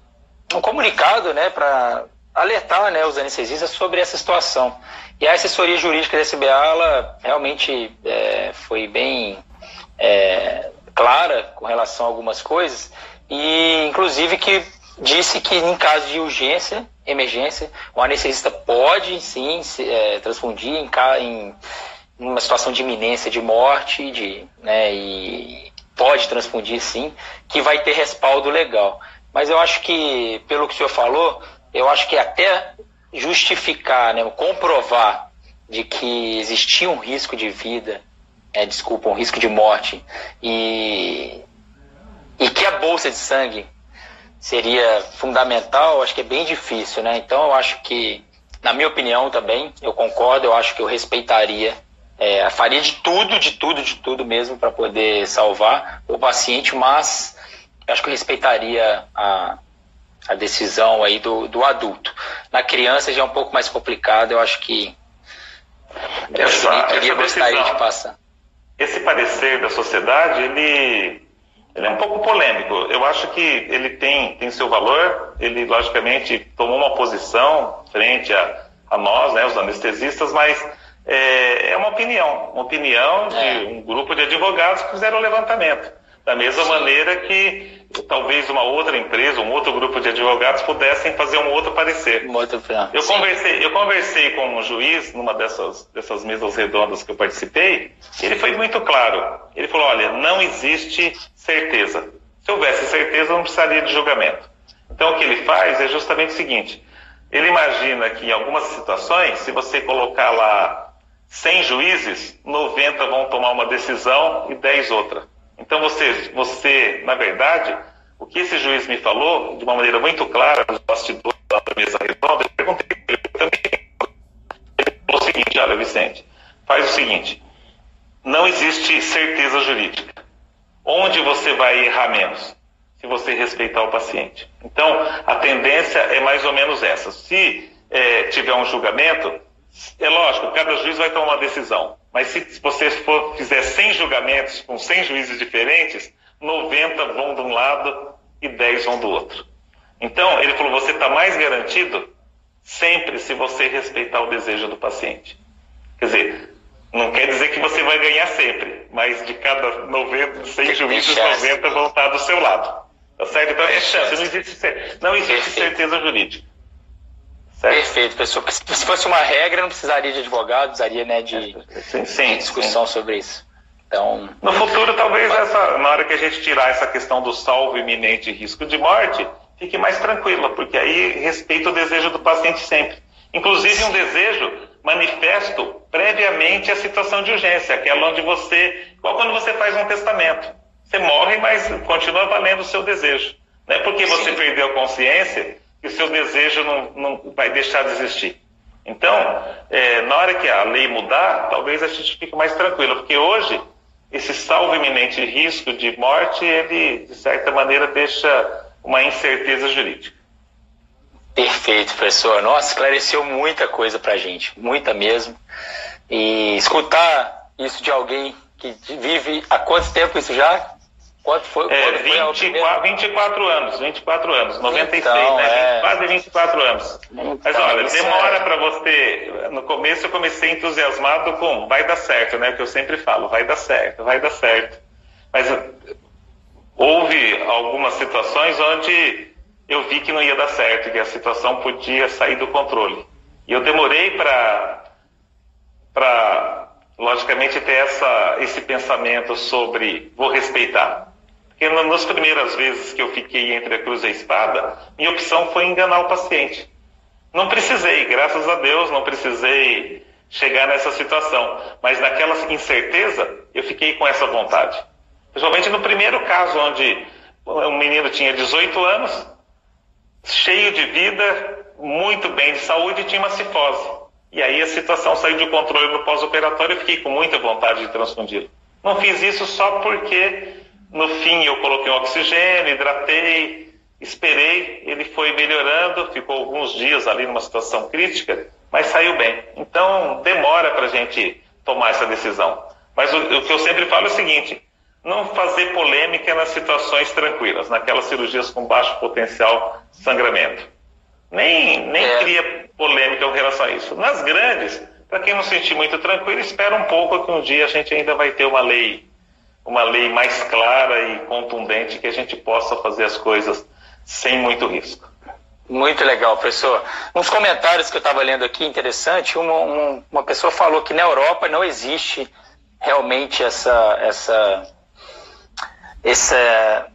um comunicado né, para alertar né, os anestesistas sobre essa situação. E a assessoria jurídica da SBA ela realmente é, foi bem é, clara com relação a algumas coisas, e inclusive que disse que em caso de urgência, emergência, o anestesista pode sim se, é, transfundir em, em, uma situação de iminência de morte, de, né, e pode transfundir sim, que vai ter respaldo legal. Mas eu acho que, pelo que o senhor falou, eu acho que até justificar, né, comprovar de que existia um risco de vida, é, desculpa, um risco de morte, e, e que a bolsa de sangue seria fundamental, acho que é bem difícil, né? Então eu acho que, na minha opinião também, eu concordo, eu acho que eu respeitaria, é, faria de tudo, de tudo, de tudo mesmo para poder salvar o paciente, mas acho que eu respeitaria a, a decisão aí do, do adulto. Na criança já é um pouco mais complicado, eu acho que essa, eu queria gostaria de passar. Esse parecer da sociedade, ele ele é um pouco polêmico. Eu acho que ele tem, tem seu valor, ele logicamente tomou uma posição frente a, a nós, né, os anestesistas, mas é, é uma opinião, uma opinião de é. um grupo de advogados que fizeram o levantamento. Da mesma maneira que talvez uma outra empresa, um outro grupo de advogados pudessem fazer um outro parecer. Muito eu conversei, eu conversei com um juiz numa dessas, dessas mesas redondas que eu participei, e ele foi muito claro. Ele falou: olha, não existe certeza. Se houvesse certeza, não precisaria de julgamento. Então, o que ele faz é justamente o seguinte: ele imagina que em algumas situações, se você colocar lá 100 juízes, 90 vão tomar uma decisão e 10 outra. Então, você, você, na verdade, o que esse juiz me falou, de uma maneira muito clara, nos bastidores da mesa redonda, eu perguntei ele também. Ele falou o seguinte: olha, Vicente, faz o seguinte: não existe certeza jurídica. Onde você vai errar menos? Se você respeitar o paciente. Então, a tendência é mais ou menos essa. Se é, tiver um julgamento, é lógico, cada juiz vai tomar uma decisão. Mas se você for, fizer 100 julgamentos com 100 juízes diferentes, 90 vão de um lado e 10 vão do outro. Então, ele falou: você está mais garantido sempre se você respeitar o desejo do paciente. Quer dizer, não quer dizer que você vai ganhar sempre, mas de cada 90, 100 juízes, 90 vão estar do seu lado. Tá certo? Então é chance, não existe, não existe certeza jurídica. Certo? Perfeito, pessoal. Se fosse uma regra, não precisaria de advogado, precisaria né, de, sim, sim, discussão sim. sobre isso. Então, no futuro, talvez essa, na hora que a gente tirar essa questão do salvo iminente e risco de morte, fique mais tranquila, porque aí respeita o desejo do paciente sempre. Inclusive um desejo manifesto previamente a situação de urgência, aquela onde você, igual quando você faz um testamento, você morre, mas continua valendo o seu desejo. Não é porque você perdeu a consciência que o seu desejo não, não vai deixar de existir. Então, é, na hora que a lei mudar, talvez a gente fique mais tranquilo, porque hoje esse salvo iminente risco de morte, ele, de certa maneira, deixa uma incerteza jurídica. Perfeito, professor. Nossa, esclareceu muita coisa pra gente, muita mesmo. E escutar isso de alguém que vive há quanto tempo isso já? Quanto foi? É, 24, 24 anos, 24 anos, 96, então, né? É... Quase 24 anos. Então, Mas olha, demora é... para você. No começo eu comecei entusiasmado com vai dar certo, né? Que eu sempre falo, vai dar certo, vai dar certo. Mas houve algumas situações onde eu vi que não ia dar certo, que a situação podia sair do controle. E eu demorei para, para logicamente, ter essa, esse pensamento sobre vou respeitar. Porque nas primeiras vezes que eu fiquei entre a cruz e a espada, minha opção foi enganar o paciente. Não precisei, graças a Deus, não precisei chegar nessa situação. Mas naquela incerteza, eu fiquei com essa vontade. Principalmente no primeiro caso, onde um menino tinha 18 anos, cheio de vida, muito bem de saúde e tinha uma cifose. E aí a situação saiu de controle no pós-operatório e fiquei com muita vontade de transfundi-lo. Não fiz isso só porque no fim eu coloquei um oxigênio, hidratei, esperei, ele foi melhorando, ficou alguns dias ali numa situação crítica, mas saiu bem. Então demora para a gente tomar essa decisão. Mas o, o que eu sempre falo é o seguinte: não fazer polêmica nas situações tranquilas, naquelas cirurgias com baixo potencial de sangramento. Nem, nem é. cria polêmica em relação a isso. Nas grandes, para quem não se sentir muito tranquilo, espera um pouco que um dia a gente ainda vai ter uma lei, uma lei mais clara e contundente que a gente possa fazer as coisas sem muito risco. Muito legal, professor. Uns comentários que eu estava lendo aqui, interessante, uma, uma, uma, pessoa falou que na Europa não existe realmente essa, essa, essa,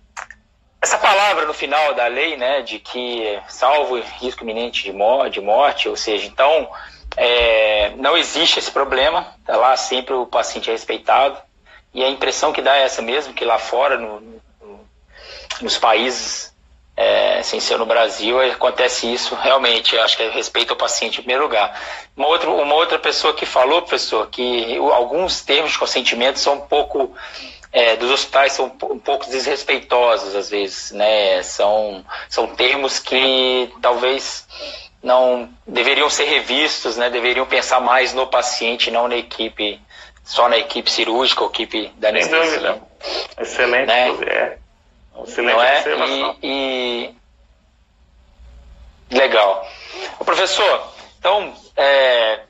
essa palavra no final da lei, né, de que salvo risco iminente de morte, de morte ou seja, então é, não existe esse problema, tá lá sempre o paciente é respeitado e a impressão que dá é essa mesmo, que lá fora, no, no, nos países é, sem ser no Brasil, acontece isso realmente. Eu acho que é respeito ao paciente em primeiro lugar. Uma outra, uma outra pessoa que falou, professor, que alguns termos de consentimento são um pouco. É, dos hospitais são um pouco desrespeitosos às vezes, né? São, são termos que talvez não deveriam ser revistos, né? Deveriam pensar mais no paciente, não na equipe, só na equipe cirúrgica ou equipe da anestesia. Excelente, né? é. Excelente não é? E, e, Legal. O professor, então, é...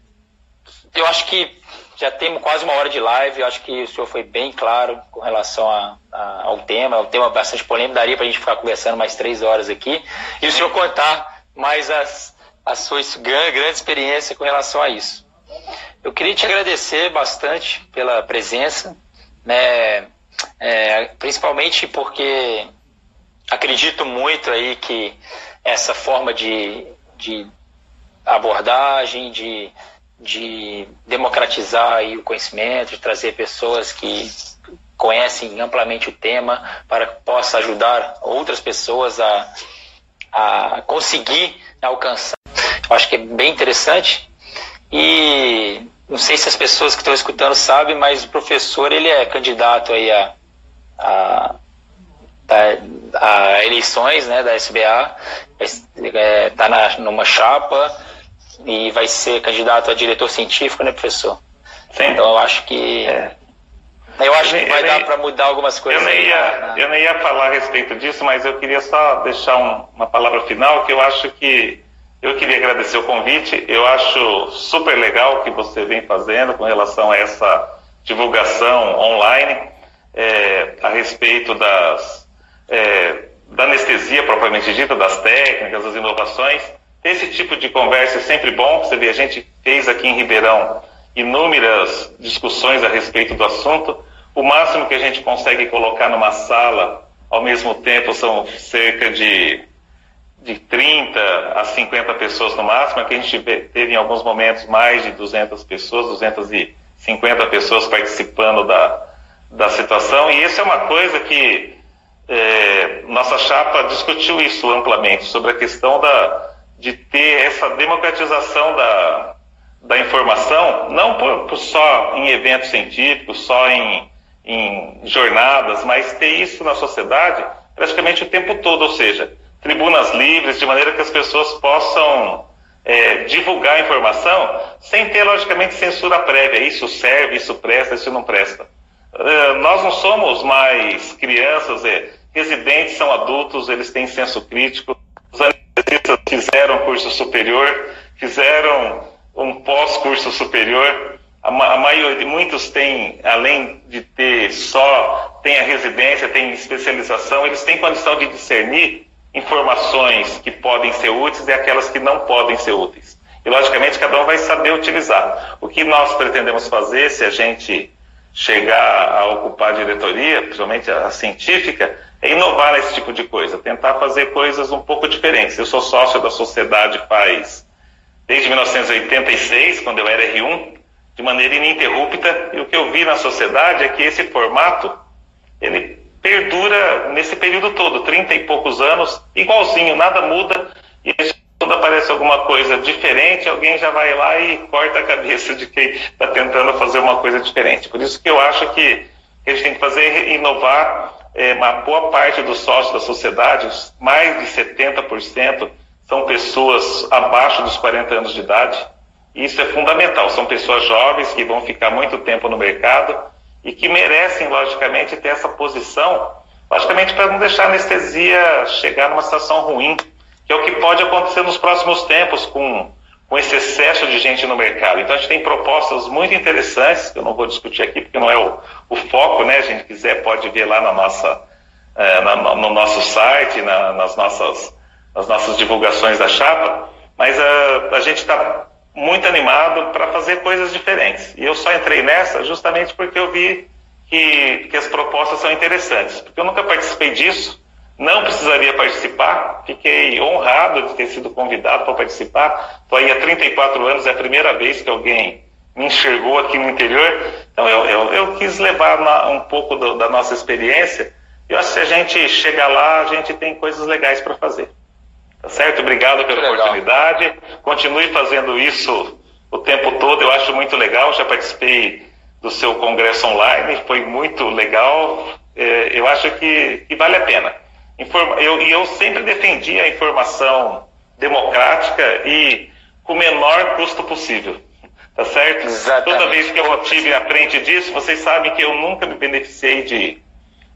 eu acho que já temos quase uma hora de live, eu acho que o senhor foi bem claro com relação a, a, ao tema, é um tema bastante polêmico, daria para a gente ficar conversando mais três horas aqui, e o senhor contar mais as, a sua grande, grande experiência com relação a isso. Eu queria te agradecer bastante pela presença, né, é, principalmente porque acredito muito aí que essa forma de, de abordagem, de, de democratizar aí o conhecimento, de trazer pessoas que conhecem amplamente o tema para que possa ajudar outras pessoas a, a conseguir alcançar. Eu acho que é bem interessante e não sei se as pessoas que estão escutando sabem, mas o professor ele é candidato aí a, a, a, a eleições né, da SBA, está é, numa chapa e vai ser candidato a diretor científico, né, professor? Sim. Então eu acho que é. eu acho que vai dar para mudar algumas coisas. Eu nem, ia, eu nem ia falar a respeito disso, mas eu queria só deixar um, uma palavra final que eu acho que eu queria agradecer o convite. Eu acho super legal o que você vem fazendo com relação a essa divulgação online é, a respeito das, é, da anestesia propriamente dita, das técnicas, das inovações. Esse tipo de conversa é sempre bom. Você vê, a gente fez aqui em Ribeirão inúmeras discussões a respeito do assunto. O máximo que a gente consegue colocar numa sala ao mesmo tempo são cerca de de 30 a 50 pessoas no máximo, aqui a gente teve em alguns momentos mais de 200 pessoas, 250 pessoas participando da, da situação, e isso é uma coisa que é, nossa chapa discutiu isso amplamente, sobre a questão da, de ter essa democratização da, da informação, não por, por só em eventos científicos, só em, em jornadas, mas ter isso na sociedade praticamente o tempo todo, ou seja, tribunas livres, de maneira que as pessoas possam é, divulgar a informação sem ter, logicamente, censura prévia. Isso serve, isso presta, isso não presta. Uh, nós não somos mais crianças, é, residentes são adultos, eles têm senso crítico. Os anestesistas fizeram curso superior, fizeram um pós-curso superior. A, a maioria, muitos têm, além de ter só, tem a residência, tem especialização, eles têm condição de discernir informações que podem ser úteis e aquelas que não podem ser úteis. E, logicamente, cada um vai saber utilizar. O que nós pretendemos fazer, se a gente chegar a ocupar a diretoria, principalmente a científica, é inovar esse tipo de coisa, tentar fazer coisas um pouco diferentes. Eu sou sócio da sociedade faz desde 1986, quando eu era R1, de maneira ininterrupta, e o que eu vi na sociedade é que esse formato, ele perdura nesse período todo, 30 e poucos anos, igualzinho, nada muda, e quando aparece alguma coisa diferente, alguém já vai lá e corta a cabeça de quem está tentando fazer uma coisa diferente. Por isso que eu acho que a gente tem que fazer é inovar é, uma boa parte dos sócios da sociedade, mais de 70%, são pessoas abaixo dos 40 anos de idade. Isso é fundamental. São pessoas jovens que vão ficar muito tempo no mercado e que merecem, logicamente, ter essa posição, logicamente, para não deixar a anestesia chegar numa situação ruim, que é o que pode acontecer nos próximos tempos com, com esse excesso de gente no mercado. Então, a gente tem propostas muito interessantes, que eu não vou discutir aqui, porque não é o, o foco, né? A gente quiser, pode ver lá na nossa, é, na, no nosso site, na, nas nossas nas nossas divulgações da chapa, mas a, ah, a gente está muito animado para fazer coisas diferentes. E eu só entrei nessa justamente porque eu vi que, que as propostas são interessantes. Porque eu nunca participei disso, não precisaria participar, fiquei honrado de ter sido convidado para participar. Estou aí há 34 anos, é a primeira vez que alguém me enxergou aqui no interior. Então eu, eu, eu quis levar na, um pouco do, da nossa experiência. Eu acho que se a gente chegar lá, a gente tem coisas legais para fazer. Tá certo? Obrigado pela oportunidade. Continue fazendo isso o tempo todo, eu acho muito legal. Já participei do seu congresso online, foi muito legal. É, eu acho que, que, vale a pena. Informa, eu, e eu sempre defendi a informação democrática e com o menor custo possível. Tá certo? Exatamente. Toda vez que eu estive à frente disso, vocês sabem que eu nunca me beneficiei de,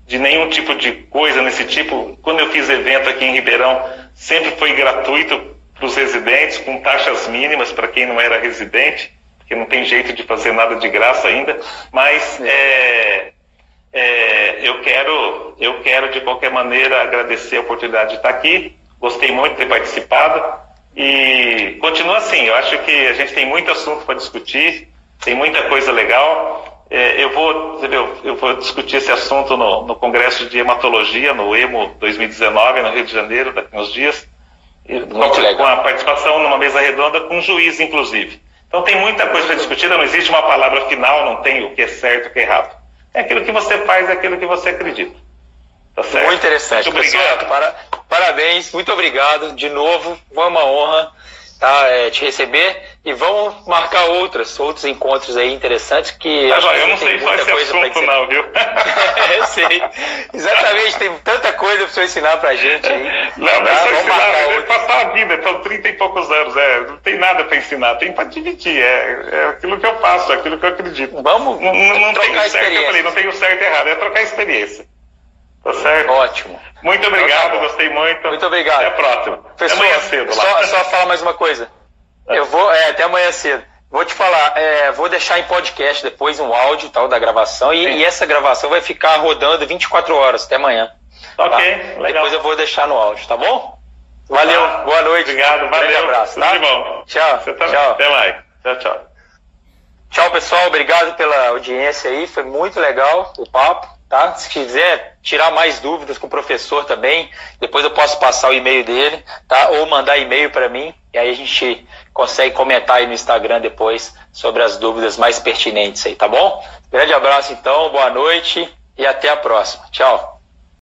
de nenhum tipo de coisa nesse tipo. Quando eu fiz evento aqui em Ribeirão, sempre foi gratuito para os residentes, com taxas mínimas para quem não era residente, porque não tem jeito de fazer nada de graça ainda, mas é, é, eu, quero, eu quero, de qualquer maneira, agradecer a oportunidade de estar aqui, gostei muito de ter participado, e continua assim, eu acho que a gente tem muito assunto para discutir, tem muita coisa legal, eu, vou, eu, eu, vou discutir esse assunto no, no, Congresso de Hematologia, no EMO 2019, no Rio de Janeiro, daqui uns dias, com, com a participação numa mesa redonda com um juiz, inclusive. Então tem muita coisa para discutir, não existe uma palavra final, não tem o que é certo e o que é errado. É aquilo que você faz, é aquilo que você acredita. Tá certo? Muito interessante. Muito obrigado. para, parabéns, muito obrigado. De novo, foi uma honra tá, é, te receber e vamos marcar outras, outros encontros aí interessantes que ah, eu não sei só esse assunto não, viu? eu sei. Exatamente, tem tanta coisa para você ensinar pra gente aí. Não, não é só vamos ensinar, é passar a vida, então 30 e poucos anos, é, não tem nada para ensinar, tem para dividir, é, é aquilo que eu faço, é aquilo que eu acredito. Vamos não, não tem o certo, eu falei, não tem o certo e errado, é trocar experiência. Tá certo? Ótimo. Muito obrigado, então, tá gostei muito. Muito obrigado. Até a próxima. Pessoal, até amanhã cedo. Lá. Só, só falar mais uma coisa. Eu vou, é, até amanhã cedo. Vou te falar, é, vou deixar em podcast depois um áudio tal da gravação e, e, essa gravação vai ficar rodando 24 horas até amanhã. Ok, tá? legal. Depois eu vou deixar no áudio, tá bom? Valeu, tá. boa noite. Obrigado, valeu. Um abraço, tá? Tchau. Tchau. Até mais. Tchau, tchau. Tchau, pessoal. Obrigado pela audiência aí. Foi muito legal o papo. Tá? Se quiser tirar mais dúvidas com o professor também, depois eu posso passar o e-mail dele, tá? Ou mandar e-mail para mim, e aí a gente consegue comentar aí no Instagram depois sobre as dúvidas mais pertinentes aí, tá bom? Grande abraço então, boa noite e até a próxima. Tchau.